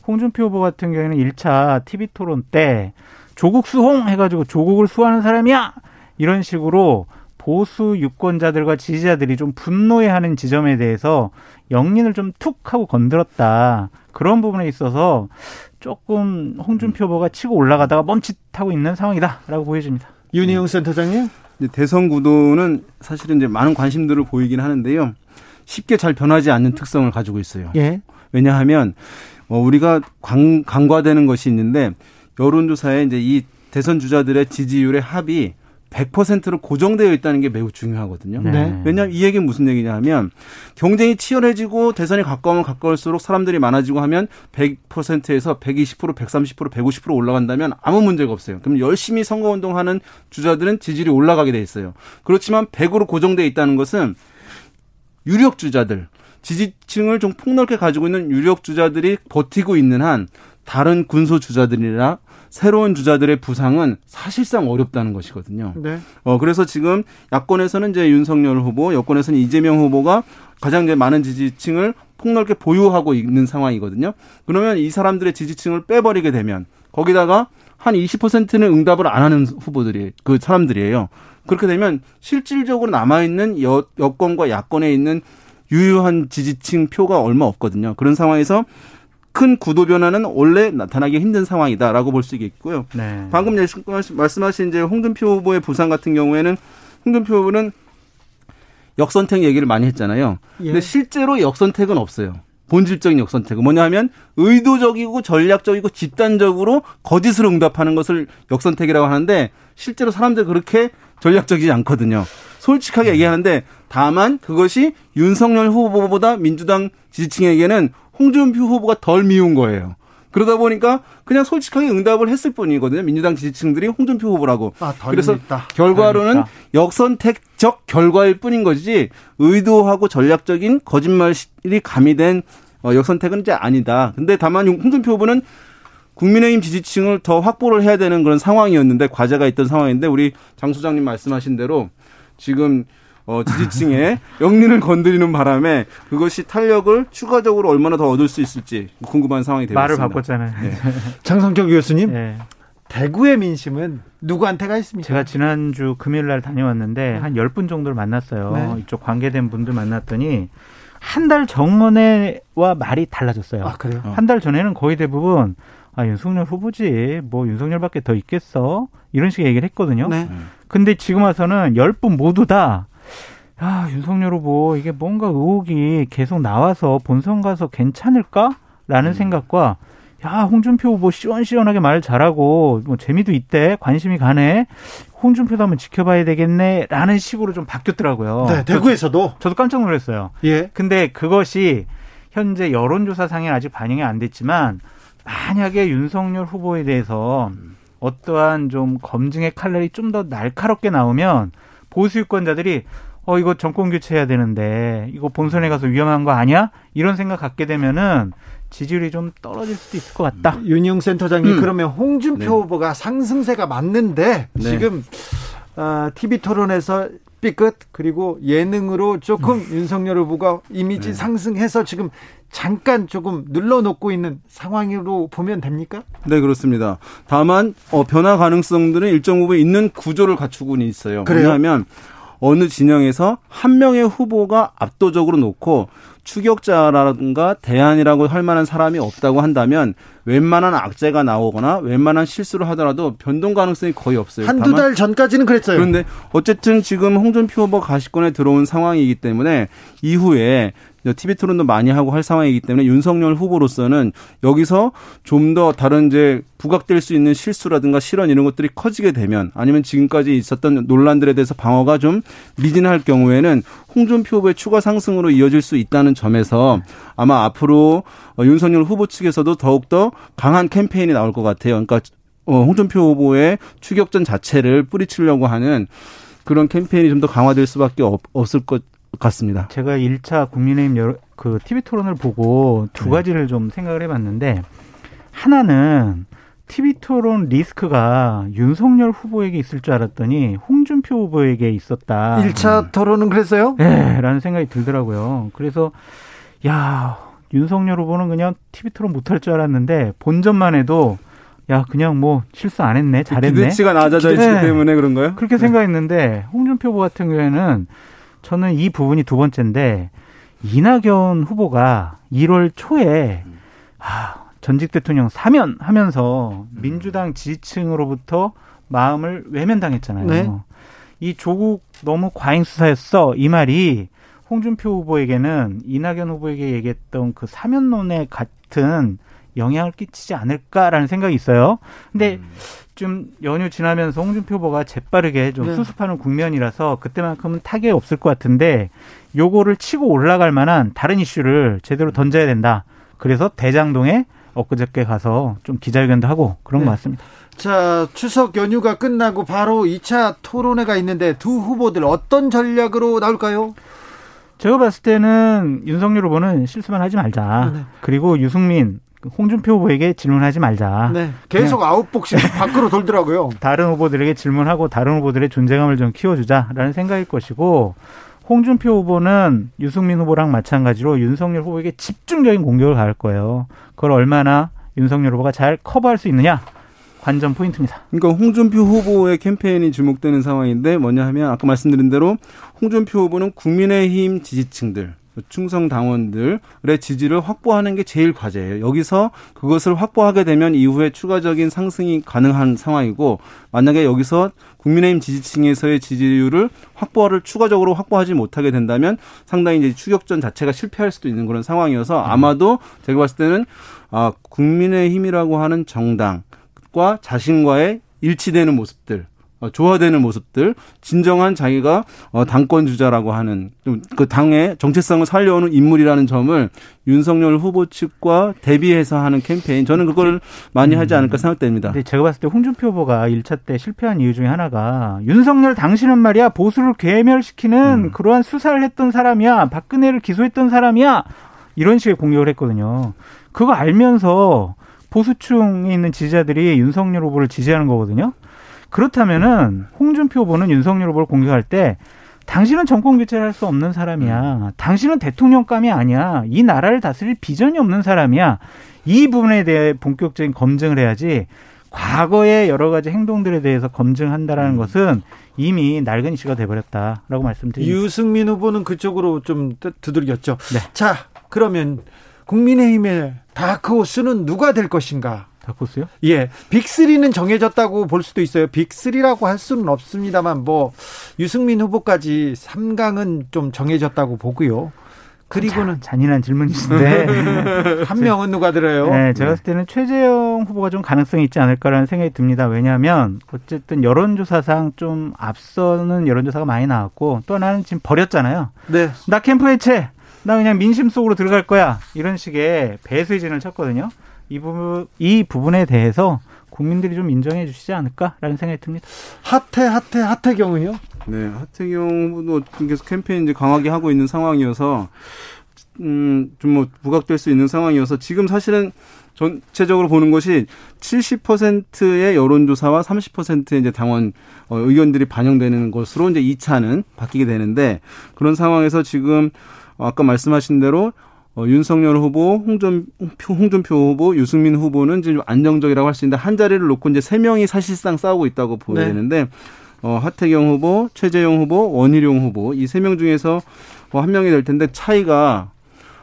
홍준표 후보 같은 경우에는 1차 TV 토론 때 조국 수홍 해가지고 조국을 수하는 사람이야 이런 식으로 보수 유권자들과 지지자들이 좀 분노해하는 지점에 대해서 영린을 좀 툭 하고 건드렸다. 그런 부분에 있어서 조금 홍준표 후보가 치고 올라가다가 멈칫하고 있는 상황이다라고 보여집니다. 윤희영 센터장님? 대선 구도는 사실은 이제 많은 관심들을 보이긴 하는데요. 쉽게 잘 변하지 않는 특성을 가지고 있어요. 예. 왜냐하면 뭐 우리가 강, 강과되는 것이 있는데 여론조사에 이제 이 대선 주자들의 지지율의 합이 100%로 고정되어 있다는 게 매우 중요하거든요. 네. 왜냐하면 이 얘기는 무슨 얘기냐 하면 경쟁이 치열해지고 대선이 가까우면 가까울수록 사람들이 많아지고 하면 100%에서 120%, 130%, 150% 올라간다면 아무 문제가 없어요. 그럼 열심히 선거운동하는 주자들은 지지율이 올라가게 돼 있어요. 그렇지만 100으로 고정되어 있다는 것은 유력 주자들, 지지층을 좀 폭넓게 가지고 있는 유력 주자들이 버티고 있는 한 다른 군소 주자들이나 새로운 주자들의 부상은 사실상 어렵다는 것이거든요. 네. 어 그래서 지금 야권에서는 이제 윤석열 후보, 여권에서는 이재명 후보가 가장 이제 많은 지지층을 폭넓게 보유하고 있는 상황이거든요. 그러면 이 사람들의 지지층을 빼버리게 되면 거기다가 한 20%는 응답을 안 하는 후보들이 그 사람들이에요. 그렇게 되면 실질적으로 남아 있는 여, 여권과 야권에 있는 유효한 지지층 표가 얼마 없거든요. 그런 상황에서 큰 구도 변화는 원래 나타나기 힘든 상황이다라고 볼 수 있겠고요. 네. 방금 말씀하신 이제 홍준표 후보의 부상 같은 경우에는 홍준표 후보는 역선택 얘기를 많이 했잖아요. 예. 근데 실제로 역선택은 없어요. 본질적인 역선택은 뭐냐 하면 의도적이고 전략적이고 집단적으로 거짓으로 응답하는 것을 역선택이라고 하는데 실제로 사람들 그렇게 전략적이지 않거든요. 솔직하게 음. 얘기하는데 다만 그것이 윤석열 후보보다 민주당 지지층에게는 홍준표 후보가 덜 미운 거예요. 그러다 보니까 그냥 솔직하게 응답을 했을 뿐이거든요. 민주당 지지층들이 홍준표 후보라고. 아, 그래서 밉다. 결과로는 덜 역선택적 결과일 뿐인 거지 의도하고 전략적인 거짓말이 가미된 어, 역선택은 이제 아니다. 근데 다만 홍준표 후보는 국민의힘 지지층을 더 확보를 해야 되는 그런 상황이었는데 과제가 있던 상황인데 우리 장 소장님 말씀하신 대로 지금 어, 지지층의 영린을 건드리는 바람에 그것이 탄력을 추가적으로 얼마나 더 얻을 수 있을지 궁금한 상황이 되고 말을 바꿨잖아요. 네. 장성경 교수님. 네. 대구의 민심은 누구한테 가 있습니까? 제가 지난주 금요일 날 다녀왔는데 네. 한 10분 정도를 만났어요. 네. 이쪽 관계된 분들 만났더니 한 달 전에와 말이 달라졌어요. 아, 그래요? 한 달 전에는 거의 대부분 아, 윤석열 후보지. 뭐 윤석열밖에 더 있겠어. 이런 식의 얘기를 했거든요. 네. 근데 지금 와서는 10분 모두 다 야, 윤석열 후보 이게 뭔가 의혹이 계속 나와서 본선 가서 괜찮을까 라는 음. 생각과 야, 홍준표 후보 시원시원하게 말 잘하고 뭐 재미도 있대. 관심이 가네. 홍준표도 한번 지켜봐야 되겠네 라는 식으로 좀 바뀌었더라고요. 네, 대구에서도 저도 깜짝 놀랐어요. 예. 근데 그것이 현재 여론조사상에 아직 반영이 안 됐지만 만약에 윤석열 후보에 대해서 어떠한 좀 검증의 칼날이 좀 더 날카롭게 나오면 보수 유권자들이 어 이거 정권 교체해야 되는데 이거 본선에 가서 위험한 거 아니야? 이런 생각 갖게 되면은 지지율이 좀 떨어질 수도 있을 것 같다. 윤영 센터장님 음. 그러면 홍준표 네. 후보가 상승세가 맞는데 네. 지금 어, TV 토론에서 삐끗 그리고 예능으로 조금 음. 윤석열 후보가 이미지 네. 상승해서 지금 잠깐 조금 눌러놓고 있는 상황으로 보면 됩니까? 네 그렇습니다. 다만 어, 변화 가능성들은 일정 부분 있는 구조를 갖추고는 있어요. 그래요? 왜냐하면 어느 진영에서 한 명의 후보가 압도적으로 놓고 추격자라든가 대안이라고 할 만한 사람이 없다고 한다면 웬만한 악재가 나오거나 웬만한 실수를 하더라도 변동 가능성이 거의 없어요. 한두 달 전까지는 그랬어요. 그런데 어쨌든 지금 홍준표 후보 가시권에 들어온 상황이기 때문에 이후에 TV 토론도 많이 하고 할 상황이기 때문에 윤석열 후보로서는 여기서 좀 더 다른 이제 부각될 수 있는 실수라든가 실언 이런 것들이 커지게 되면 아니면 지금까지 있었던 논란들에 대해서 방어가 좀 미진할 경우에는 홍준표 후보의 추가 상승으로 이어질 수 있다는 점에서 아마 앞으로 윤석열 후보 측에서도 더욱더 강한 캠페인이 나올 것 같아요. 그러니까 어, 홍준표 후보의 추격전 자체를 뿌리치려고 하는 그런 캠페인이 좀 더 강화될 수밖에 없, 없을 것 같습니다. 제가 1차 국민의힘 여러, 그 TV 토론을 보고 두 네. 가지를 좀 생각을 해봤는데 하나는 TV 토론 리스크가 윤석열 후보에게 있을 줄 알았더니 홍준표 후보에게 있었다. 1차 토론은 그랬어요? 네, 라는 생각이 들더라고요. 그래서 야, 윤석열 후보는 그냥 TV 토론 못할 줄 알았는데 본전만 해도 야 그냥 뭐 실수 안 했네 잘했네 기대치가 낮아져 있기 네. 때문에 그런가요? 그렇게 네. 생각했는데 홍준표 후보 같은 경우에는 저는 이 부분이 두 번째인데 이낙연 후보가 1월 초에 아, 전직 대통령 사면 하면서 민주당 지지층으로부터 마음을 외면당했잖아요. 네. 이 조국 너무 과잉 수사였어 이 말이 홍준표 후보에게는 이낙연 후보에게 얘기했던 그 사면론에 같은 영향을 끼치지 않을까라는 생각이 있어요. 근데 음. 좀 연휴 지나면서 홍준표 후보가 재빠르게 좀 네. 수습하는 국면이라서 그때만큼은 타격이 없을 것 같은데 요거를 치고 올라갈 만한 다른 이슈를 제대로 던져야 된다. 그래서 대장동에 엊그저께 가서 좀 기자회견도 하고 그런 네. 것 같습니다. 자, 추석 연휴가 끝나고 바로 2차 토론회가 있는데 두 후보들 어떤 전략으로 나올까요? 제가 봤을 때는 윤석열 후보는 실수만 하지 말자. 네. 그리고 유승민 홍준표 후보에게 질문하지 말자. 네. 계속 아웃복싱 밖으로 돌더라고요. 다른 후보들에게 질문하고 다른 후보들의 존재감을 좀 키워주자라는 생각일 것이고 홍준표 후보는 유승민 후보랑 마찬가지로 윤석열 후보에게 집중적인 공격을 가할 거예요. 그걸 얼마나 윤석열 후보가 잘 커버할 수 있느냐 관전 포인트입니다. 그러니까 홍준표 후보의 캠페인이 주목되는 상황인데 뭐냐 하면 아까 말씀드린 대로 홍준표 후보는 국민의힘 지지층들 충성 당원들의 지지를 확보하는 게 제일 과제예요. 여기서 그것을 확보하게 되면 이후에 추가적인 상승이 가능한 상황이고 만약에 여기서 국민의힘 지지층에서의 지지율을 확보를 추가적으로 확보하지 못하게 된다면 상당히 이제 추격전 자체가 실패할 수도 있는 그런 상황이어서 아마도 제가 봤을 때는 아 국민의힘이라고 하는 정당과 자신과의 일치되는 모습들 어, 조화되는 모습들, 진정한 자기가 어, 당권 주자라고 하는 그 당의 정체성을 살려오는 인물이라는 점을 윤석열 후보 측과 대비해서 하는 캠페인 저는 그거를 많이 하지 않을까 생각됩니다. 근데 제가 봤을 때 홍준표 후보가 1차 때 실패한 이유 중에 하나가 윤석열 당신은 말이야 보수를 괴멸시키는 음. 그러한 수사를 했던 사람이야 박근혜를 기소했던 사람이야 이런 식의 공격을 했거든요. 그거 알면서 보수층에 있는 지지자들이 윤석열 후보를 지지하는 거거든요. 그렇다면은 홍준표 후보는 윤석열 후보를 공격할 때 당신은 정권 교체를 할 수 없는 사람이야. 음. 당신은 대통령감이 아니야. 이 나라를 다스릴 비전이 없는 사람이야. 이 부분에 대해 본격적인 검증을 해야지. 과거의 여러 가지 행동들에 대해서 검증한다라는 음. 것은 이미 낡은 이슈가 돼버렸다라고 말씀드립니다. 유승민 후보는 그쪽으로 좀 두들겼죠. 네. 자, 그러면 국민의힘의 다크호스는 누가 될 것인가? 다코스요? 예. 빅3는 정해졌다고 볼 수도 있어요. 빅3라고 할 수는 없습니다만 뭐 유승민 후보까지 3강은 좀 정해졌다고 보고요. 그리고는 잔인한 질문이신데 한 명은 누가 들어요? 네, 제가 봤을 때는 최재형 후보가 좀 가능성이 있지 않을까라는 생각이 듭니다. 왜냐하면 어쨌든 여론조사상 좀 앞서는 여론조사가 많이 나왔고 또 하나는 지금 버렸잖아요. 네. 나 캠프 해체. 나 그냥 민심 속으로 들어갈 거야. 이런 식의 배수진을 쳤거든요. 이 부분 이 부분에 대해서 국민들이 좀 인정해 주시지 않을까라는 생각이 듭니다. 하태 하태 하태경은요? 네, 하태경 후보도 계속 캠페인 이제 강하게 하고 있는 상황이어서 음 좀 뭐 부각될 수 있는 상황이어서 지금 사실은 전체적으로 보는 것이 70%의 여론조사와 30%의 이제 당원 어, 의견들이 반영되는 것으로 이제 2차는 바뀌게 되는데 그런 상황에서 지금 아까 말씀하신 대로 어, 윤석열 후보, 홍준표, 홍준표 후보, 유승민 후보는 지금 안정적이라고 할 수 있는데 한 자리를 놓고 이제 세 명이 사실상 싸우고 있다고 네. 되는데 어, 하태경 후보, 최재형 후보, 원희룡 후보 이 세 명 중에서 뭐한 명이 될 텐데 차이가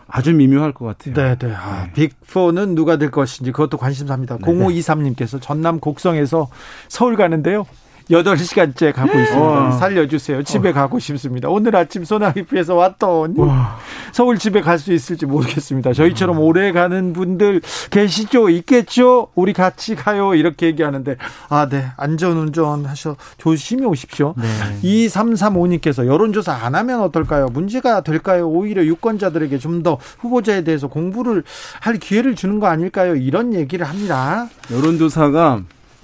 아주 미묘할 것 같아요. 네, 네. 아, 네. 빅4는 누가 될 것인지 그것도 관심사입니다. 네. 0523님께서 전남 곡성에서 서울 가는데요. 8시간째 가고 네. 있습니다. 와. 살려주세요. 집에 어. 가고 싶습니다. 오늘 아침 소나기 피해서 왔더니 와. 서울 집에 갈 수 있을지 모르겠습니다. 저희처럼 와. 음. 오래 가는 분들 계시죠? 있겠죠? 우리 같이 가요. 이렇게 얘기하는데 아, 네. 안전운전 하셔 조심히 오십시오. 네. 2335님께서 여론조사 안 하면 어떨까요? 문제가 될까요? 오히려 유권자들에게 좀 더 후보자에 대해서 공부를 할 기회를 주는 거 아닐까요? 이런 얘기를 합니다. 여론조사가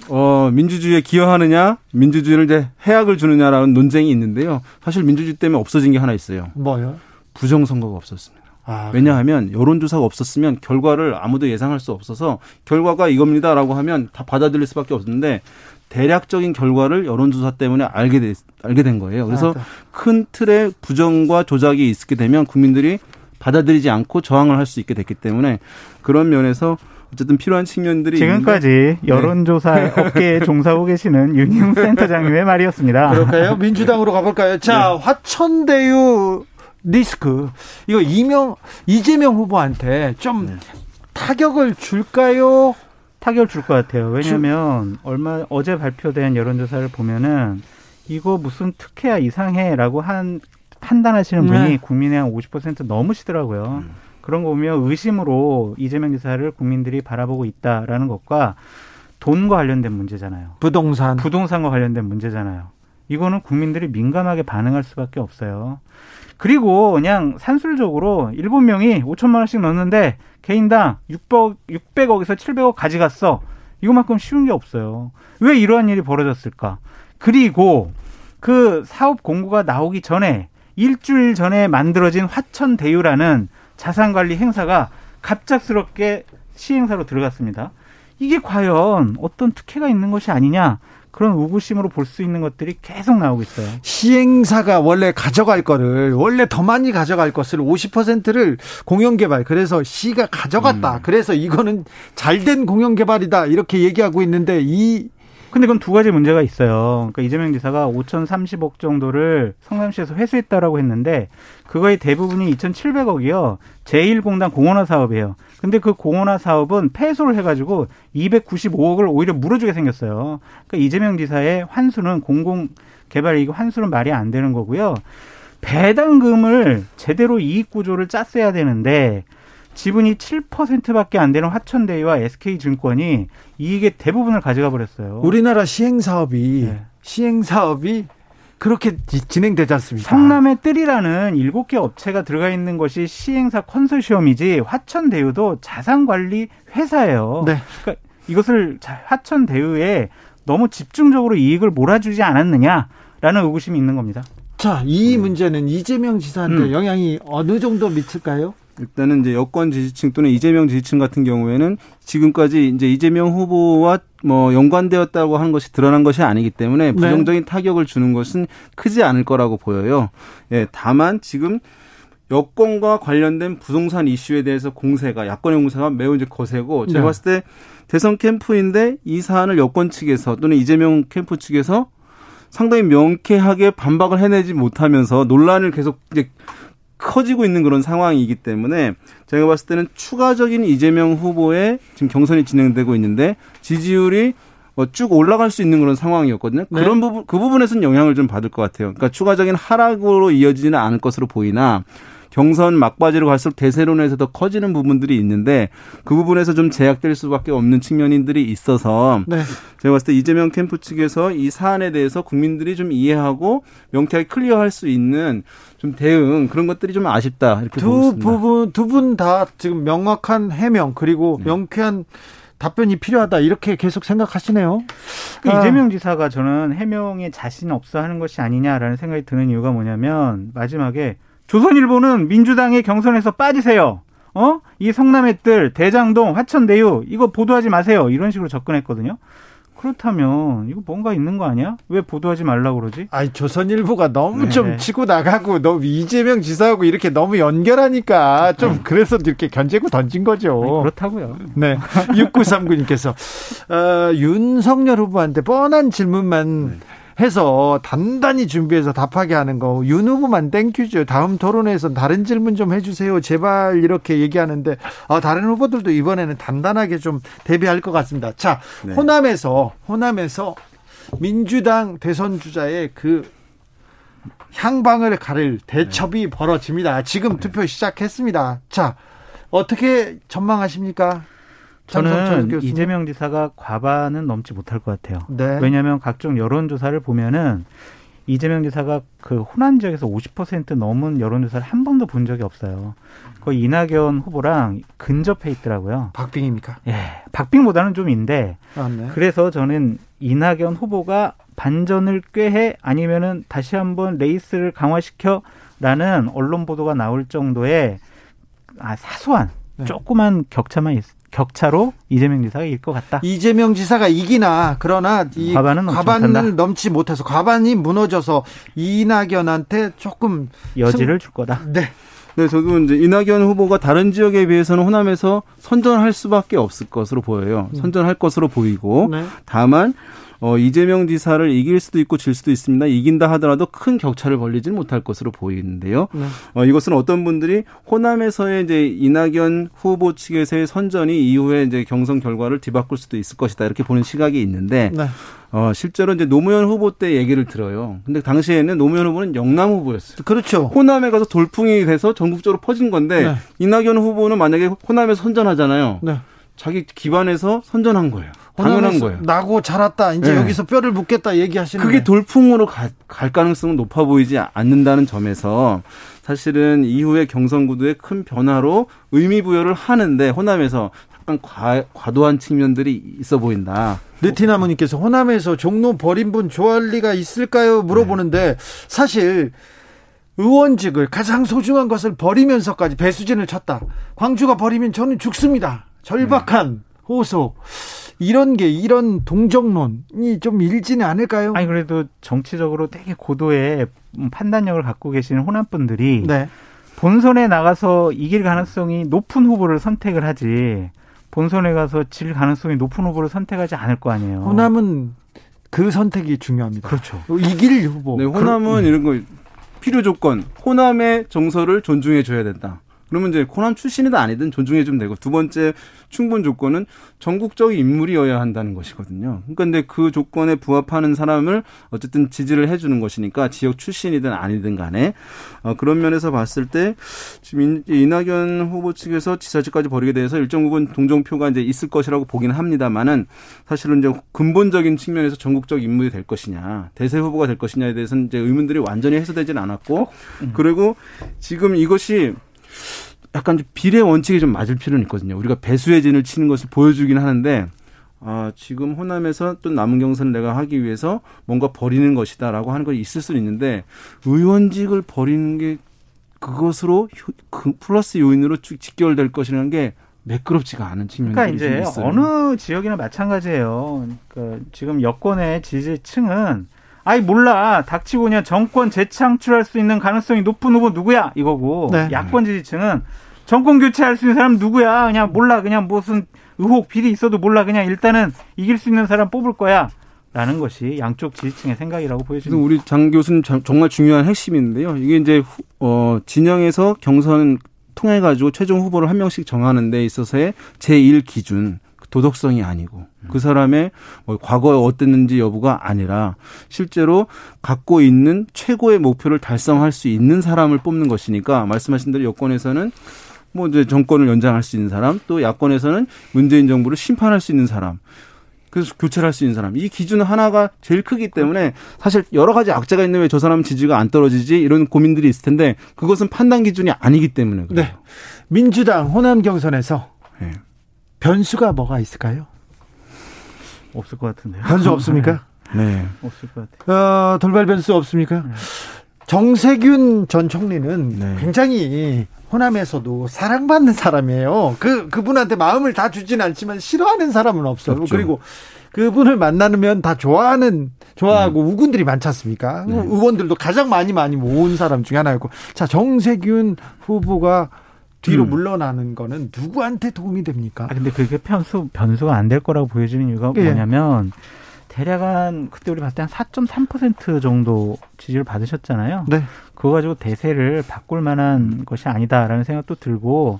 어, 민주주의에 기여하느냐, 민주주의를 이제 해악을 주느냐라는 논쟁이 있는데요. 사실 민주주의 때문에 없어진 게 하나 있어요. 뭐요? 부정선거가 없었습니다. 아, 왜냐하면 여론조사가 없었으면 결과를 아무도 예상할 수 없어서 결과가 이겁니다라고 하면 다 받아들일 수밖에 없는데 대략적인 결과를 여론조사 때문에 알게 되, 알게 된 거예요. 그래서 아, 큰 틀의 부정과 조작이 있게 되면 국민들이 받아들이지 않고 저항을 할 수 있게 됐기 때문에 그런 면에서 어쨌든 필요한 측면들이 지금까지 있는데. 네. 여론조사 네. 업계에 종사하고 계시는 윤희웅 센터장님의 말이었습니다. 그럴까요? 민주당으로 가볼까요? 자, 네. 화천대유 리스크 이거 이명 이재명 후보한테 좀 네. 타격을 줄까요? 타격을 줄 것 같아요. 왜냐하면 주... 얼마 어제 발표된 여론조사를 보면은 이거 무슨 특혜야 이상해라고 한 판단하시는 분이 네. 국민의 한 50% 넘으시더라고요. 음. 그런 거 보면 의심으로 이재명 지사를 국민들이 바라보고 있다라는 것과 돈과 관련된 문제잖아요. 부동산. 부동산과 관련된 문제잖아요. 이거는 국민들이 민감하게 반응할 수밖에 없어요. 그리고 그냥 산술적으로 일곱 명이 5천만 원씩 넣는데 개인당 600억, 600억에서 700억 가져갔어. 이거만큼 쉬운 게 없어요. 왜 이러한 일이 벌어졌을까? 그리고 그 사업 공고가 나오기 전에 일주일 전에 만들어진 화천대유라는 자산관리 행사가 갑작스럽게 시행사로 들어갔습니다. 이게 과연 어떤 특혜가 있는 것이 아니냐? 그런 의구심으로 볼 수 있는 것들이 계속 나오고 있어요. 시행사가 원래 가져갈 거를 원래 더 많이 가져갈 것을 50%를 공영 개발 그래서 시가 가져갔다. 음. 그래서 이거는 잘된 공영 개발이다. 이렇게 얘기하고 있는데 이 근데 그건 두 가지 문제가 있어요. 그러니까 이재명 지사가 5,030억 정도를 성남시에서 회수했다라고 했는데 그거의 대부분이 2,700억이요. 제1공단 공원화 사업이에요. 근데 그 공원화 사업은 폐소를 해가지고 295억을 오히려 물어주게 생겼어요. 그러니까 이재명 지사의 환수는 공공 개발 이익 환수는 말이 안 되는 거고요. 배당금을 제대로 이익 구조를 짰어야 되는데 지분이 7%밖에 안 되는 화천대유와 SK증권이 이익의 대부분을 가져가 버렸어요. 우리나라 시행 사업이 네. 시행 사업이 그렇게 진행되지 않습니다. 성남의 뜰이라는 7개 업체가 들어가 있는 것이 시행사 컨소시엄이지 화천대유도 자산관리 회사예요. 네. 그러니까 이것을 화천대유에 너무 집중적으로 이익을 몰아주지 않았느냐라는 의구심이 있는 겁니다. 자, 이 네. 문제는 이재명 지사한테 음. 영향이 어느 정도 미칠까요? 일단은 이제 여권 지지층 또는 이재명 지지층 같은 경우에는 지금까지 이제 이재명 후보와 뭐 연관되었다고 하는 것이 드러난 것이 아니기 때문에 네. 부정적인 네. 타격을 주는 것은 크지 않을 거라고 보여요. 예, 다만 지금 여권과 관련된 부동산 이슈에 대해서 공세가 야권의 공세가 매우 이제 거세고 제가 네. 봤을 때 대선 캠프인데 이 사안을 여권 측에서 또는 이재명 캠프 측에서 상당히 명쾌하게 반박을 해내지 못하면서 논란을 계속 이제 커지고 있는 그런 상황이기 때문에 제가 봤을 때는 추가적인 이재명 후보의 지금 경선이 진행되고 있는데 지지율이 뭐쭉 올라갈 수 있는 그런 상황이었거든요. 네. 그런 부분 그 부분에서는 영향을 좀 받을 것 같아요. 그러니까 추가적인 하락으로 이어지지는 않을 것으로 보이나 경선 막바지로 갈수록 대세론에서 더 커지는 부분들이 있는데 그 부분에서 좀 제약될 수밖에 없는 측면들이 있어서 네. 제가 봤을 때 이재명 캠프 측에서 이 사안에 대해서 국민들이 좀 이해하고 명쾌하게 클리어할 수 있는 좀 대응 그런 것들이 좀 아쉽다 이렇게 두 보고 있습니다. 부분 두 분 다 지금 명확한 해명 그리고 네. 명쾌한 답변이 필요하다 이렇게 계속 생각하시네요. 그 아. 이재명 지사가 저는 해명에 자신 없어 하는 것이 아니냐라는 생각이 드는 이유가 뭐냐면 마지막에 조선일보는 민주당의 경선에서 빠지세요. 어? 이 성남의 뜰, 대장동, 화천대유 이거 보도하지 마세요. 이런 식으로 접근했거든요. 그렇다면 이거 뭔가 있는 거 아니야? 왜 보도하지 말라고 그러지? 아니 조선일보가 너무 네. 좀 치고 나가고 너무 이재명 지사하고 이렇게 너무 연결하니까 좀 네. 그래서 이렇게 견제고 던진 거죠. 아니, 그렇다고요. 네. 6939님께서 어, 윤석열 후보한테 뻔한 질문만 네. 해서 단단히 준비해서 답하게 하는 거. 윤 후보만 thank you죠. 다음 토론에서 다른 질문 좀 해주세요. 제발 이렇게 얘기하는데 아, 다른 후보들도 이번에는 단단하게 좀 대비할 것 같습니다. 자, 네. 호남에서 호남에서 민주당 대선 주자의 그 향방을 가를 대첩이 네. 벌어집니다. 지금 네. 투표 시작했습니다. 자, 어떻게 전망하십니까? 저는 이재명 지사가 과반은 넘지 못할 것 같아요. 네. 왜냐하면 각종 여론조사를 보면은 이재명 지사가 그 호남 지역에서 50% 넘은 여론조사를 한 번도 본 적이 없어요. 그 이낙연 후보랑 근접해 있더라고요. 박빙입니까? 예, 박빙보다는 좀인데. 아, 네. 그래서 저는 이낙연 후보가 반전을 꾀해 아니면은 다시 한번 레이스를 강화시켜라는 언론 보도가 나올 정도의 아, 사소한 네. 조그만 격차만 있, 격차로 이재명 지사가 이길 것 같다. 이재명 지사가 이기나 그러나 이 과반은 과반을 넘지 못해서 과반이 무너져서 이낙연한테 조금 여지를 줄 거다. 네. 네, 저도 이제 이낙연 후보가 다른 지역에 비해서는 호남에서 선전할 수밖에 없을 것으로 보여요. 음. 선전할 것으로 보이고 네. 다만 어, 이재명 지사를 이길 수도 있고 질 수도 있습니다. 이긴다 하더라도 큰 격차를 벌리지는 못할 것으로 보이는데요. 네. 어, 이것은 어떤 분들이 호남에서의 이제 이낙연 후보 측에서의 선전이 이후에 이제 경선 결과를 뒤바꿀 수도 있을 것이다 이렇게 보는 시각이 있는데 네. 어, 실제로 이제 노무현 후보 때 얘기를 들어요. 근데 당시에는 노무현 후보는 영남 후보였어요. 그렇죠. 호남에 가서 돌풍이 돼서 전국적으로 퍼진 건데 네. 이낙연 후보는 만약에 호남에서 선전하잖아요. 네. 자기 기반에서 선전한 거예요. 당연한 거예요. 나고 자랐다. 이제 네. 여기서 뼈를 묻겠다 얘기하시는 그게 돌풍으로 가, 갈 가능성은 높아 보이지 않는다는 점에서 사실은 이후에 경선 구도에 큰 변화로 의미 부여를 하는데 호남에서 약간 과, 과도한 측면들이 있어 보인다. 느티나무님께서 호남에서 종로 버린 분 좋아할 리가 있을까요? 물어보는데 사실 의원직을 가장 소중한 것을 버리면서까지 배수진을 쳤다. 광주가 버리면 저는 죽습니다. 절박한 네. 호소. 이런 게 이런 동정론이 좀 일지는 않을까요? 아니 그래도 정치적으로 되게 고도의 판단력을 갖고 계시는 호남 분들이 네. 본선에 나가서 이길 가능성이 높은 후보를 선택을 하지 본선에 가서 질 가능성이 높은 후보를 선택하지 않을 거 아니에요. 호남은 그 선택이 중요합니다. 그렇죠. 이길 후보. 네, 호남은 그, 이런 거 필요 조건, 호남의 정서를 존중해 줘야 된다. 그러면 이제 호남 출신이든 아니든 존중해 주면 되고 두 번째 충분 조건은 전국적 인물이어야 한다는 것이거든요. 그러니까 근데 그 조건에 부합하는 사람을 어쨌든 지지를 해주는 것이니까 지역 출신이든 아니든 간에 어, 그런 면에서 봤을 때 지금 이낙연 후보 측에서 지사직까지 벌이게 돼서 일정 부분 동정표가 이제 있을 것이라고 보기는 합니다만은 사실은 이제 근본적인 측면에서 전국적 인물이 될 것이냐 대세 후보가 될 것이냐에 대해서는 이제 의문들이 완전히 해소되지는 않았고 음. 그리고 지금 이것이 약간 비례 원칙이 좀 맞을 필요는 있거든요. 우리가 배수의 진을 치는 것을 보여주긴 하는데 아, 지금 호남에서 또 남은 경선을 내가 하기 위해서 뭔가 버리는 것이다라고 하는 것이 있을 수는 있는데 의원직을 버리는 게 그것으로 그 플러스 요인으로 쭉 직결될 것이라는 게 매끄럽지가 않은 측면이 그러니까 이제 있어요. 어느 지역이나 마찬가지예요. 그러니까 지금 여권의 지지층은 아이 몰라 닥치고 그냥 정권 재창출할 수 있는 가능성이 높은 후보 누구야 이거고 네. 야권 지지층은 정권 교체할 수 있는 사람 누구야 그냥 몰라 그냥 무슨 의혹 비리 있어도 몰라 그냥 일단은 이길 수 있는 사람 뽑을 거야 라는 것이 양쪽 지지층의 생각이라고 보여집니다. 우리 장 교수님 정말 중요한 핵심인데요. 이게 이제 어 진영에서 경선 통해 가지고 최종 후보를 한 명씩 정하는 데 있어서의 제1 기준 도덕성이 아니고 그 사람의 뭐 과거에 어땠는지 여부가 아니라 실제로 갖고 있는 최고의 목표를 달성할 수 있는 사람을 뽑는 것이니까 말씀하신 대로 여권에서는 뭐 이제 정권을 연장할 수 있는 사람 또 야권에서는 문재인 정부를 심판할 수 있는 사람 그래서 교체를 할 수 있는 사람. 이 기준 하나가 제일 크기 때문에 사실 여러 가지 악재가 있는 왜저 사람 지지가 안 떨어지지 이런 고민들이 있을 텐데 그것은 판단 기준이 아니기 때문에 그래요. 네. 민주당 호남 경선에서 네. 변수가 뭐가 있을까요? 없을 것 같은데요. 변수 없습니까? 네. 네. 없을 것 같아요. 어, 돌발 변수 없습니까? 네. 정세균 전 총리는 네. 굉장히 호남에서도 사랑받는 사람이에요. 그 그분한테 마음을 다 주지는 않지만 싫어하는 사람은 없어요. 없죠. 그리고 그분을 만나면 다 좋아하는 좋아하고 네. 우군들이 많지 않습니까? 네. 의원들도 가장 많이 많이 모은 사람 중에 하나였고 자 정세균 후보가 뒤로 음. 물러나는 거는 누구한테 도움이 됩니까? 아, 근데 그게 변수, 변수가 안 될 거라고 보여지는 이유가 예. 뭐냐면, 대략 한, 그때 우리 봤을 때 한 4.3% 정도 지지를 받으셨잖아요. 네. 그거 가지고 대세를 바꿀 만한 것이 아니다라는 생각도 들고,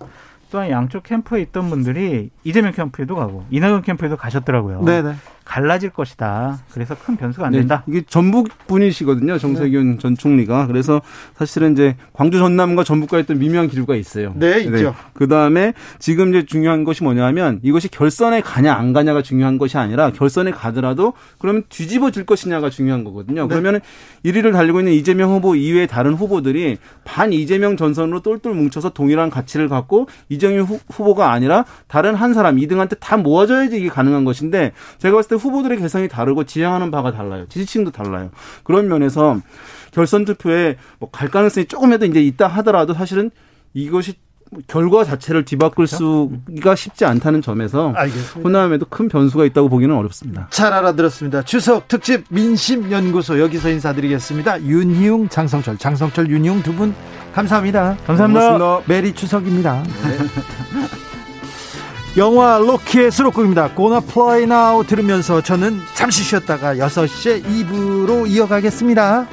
또한 양쪽 캠프에 있던 분들이 이재명 캠프에도 가고, 이낙연 캠프에도 가셨더라고요. 네네. 갈라질 것이다. 그래서 큰 변수가 안 네, 된다. 이게 전북 분이시거든요. 정세균 네. 전 총리가. 그래서 사실은 이제 광주 전남과 전북과 있던 미묘한 기류가 있어요. 네, 있죠. 네. 그다음에 지금 이제 중요한 것이 뭐냐면 이것이 결선에 가냐 안 가냐가 중요한 것이 아니라 결선에 가더라도 그러면 뒤집어질 것이냐가 중요한 거거든요. 네. 그러면 1위를 달리고 있는 이재명 후보 이외의 다른 후보들이 반 이재명 전선으로 똘똘 뭉쳐서 동일한 가치를 갖고 이재명 후보가 아니라 다른 한 사람 2등한테 다 모아져야지 이게 가능한 것인데 제가 봤을 때 후보들의 개성이 다르고 지향하는 바가 달라요. 지지층도 달라요. 그런 면에서 결선 투표에 뭐 갈 가능성이 조금이라도 이제 있다 하더라도 사실은 이것이 결과 자체를 뒤바꿀 그렇죠? 수가 쉽지 않다는 점에서 알겠습니다. 호남에도 큰 변수가 있다고 보기는 어렵습니다. 잘 알아들었습니다. 추석 특집 민심 연구소 여기서 인사드리겠습니다. 윤희웅, 장성철, 장성철, 윤희웅 두 분 감사합니다. 감사합니다. 고맙습니다. 메리 추석입니다. 네. 영화 로키의 수록곡입니다. Gonna Fly Now 들으면서 저는 잠시 쉬었다가 6시에 2부로 이어가겠습니다.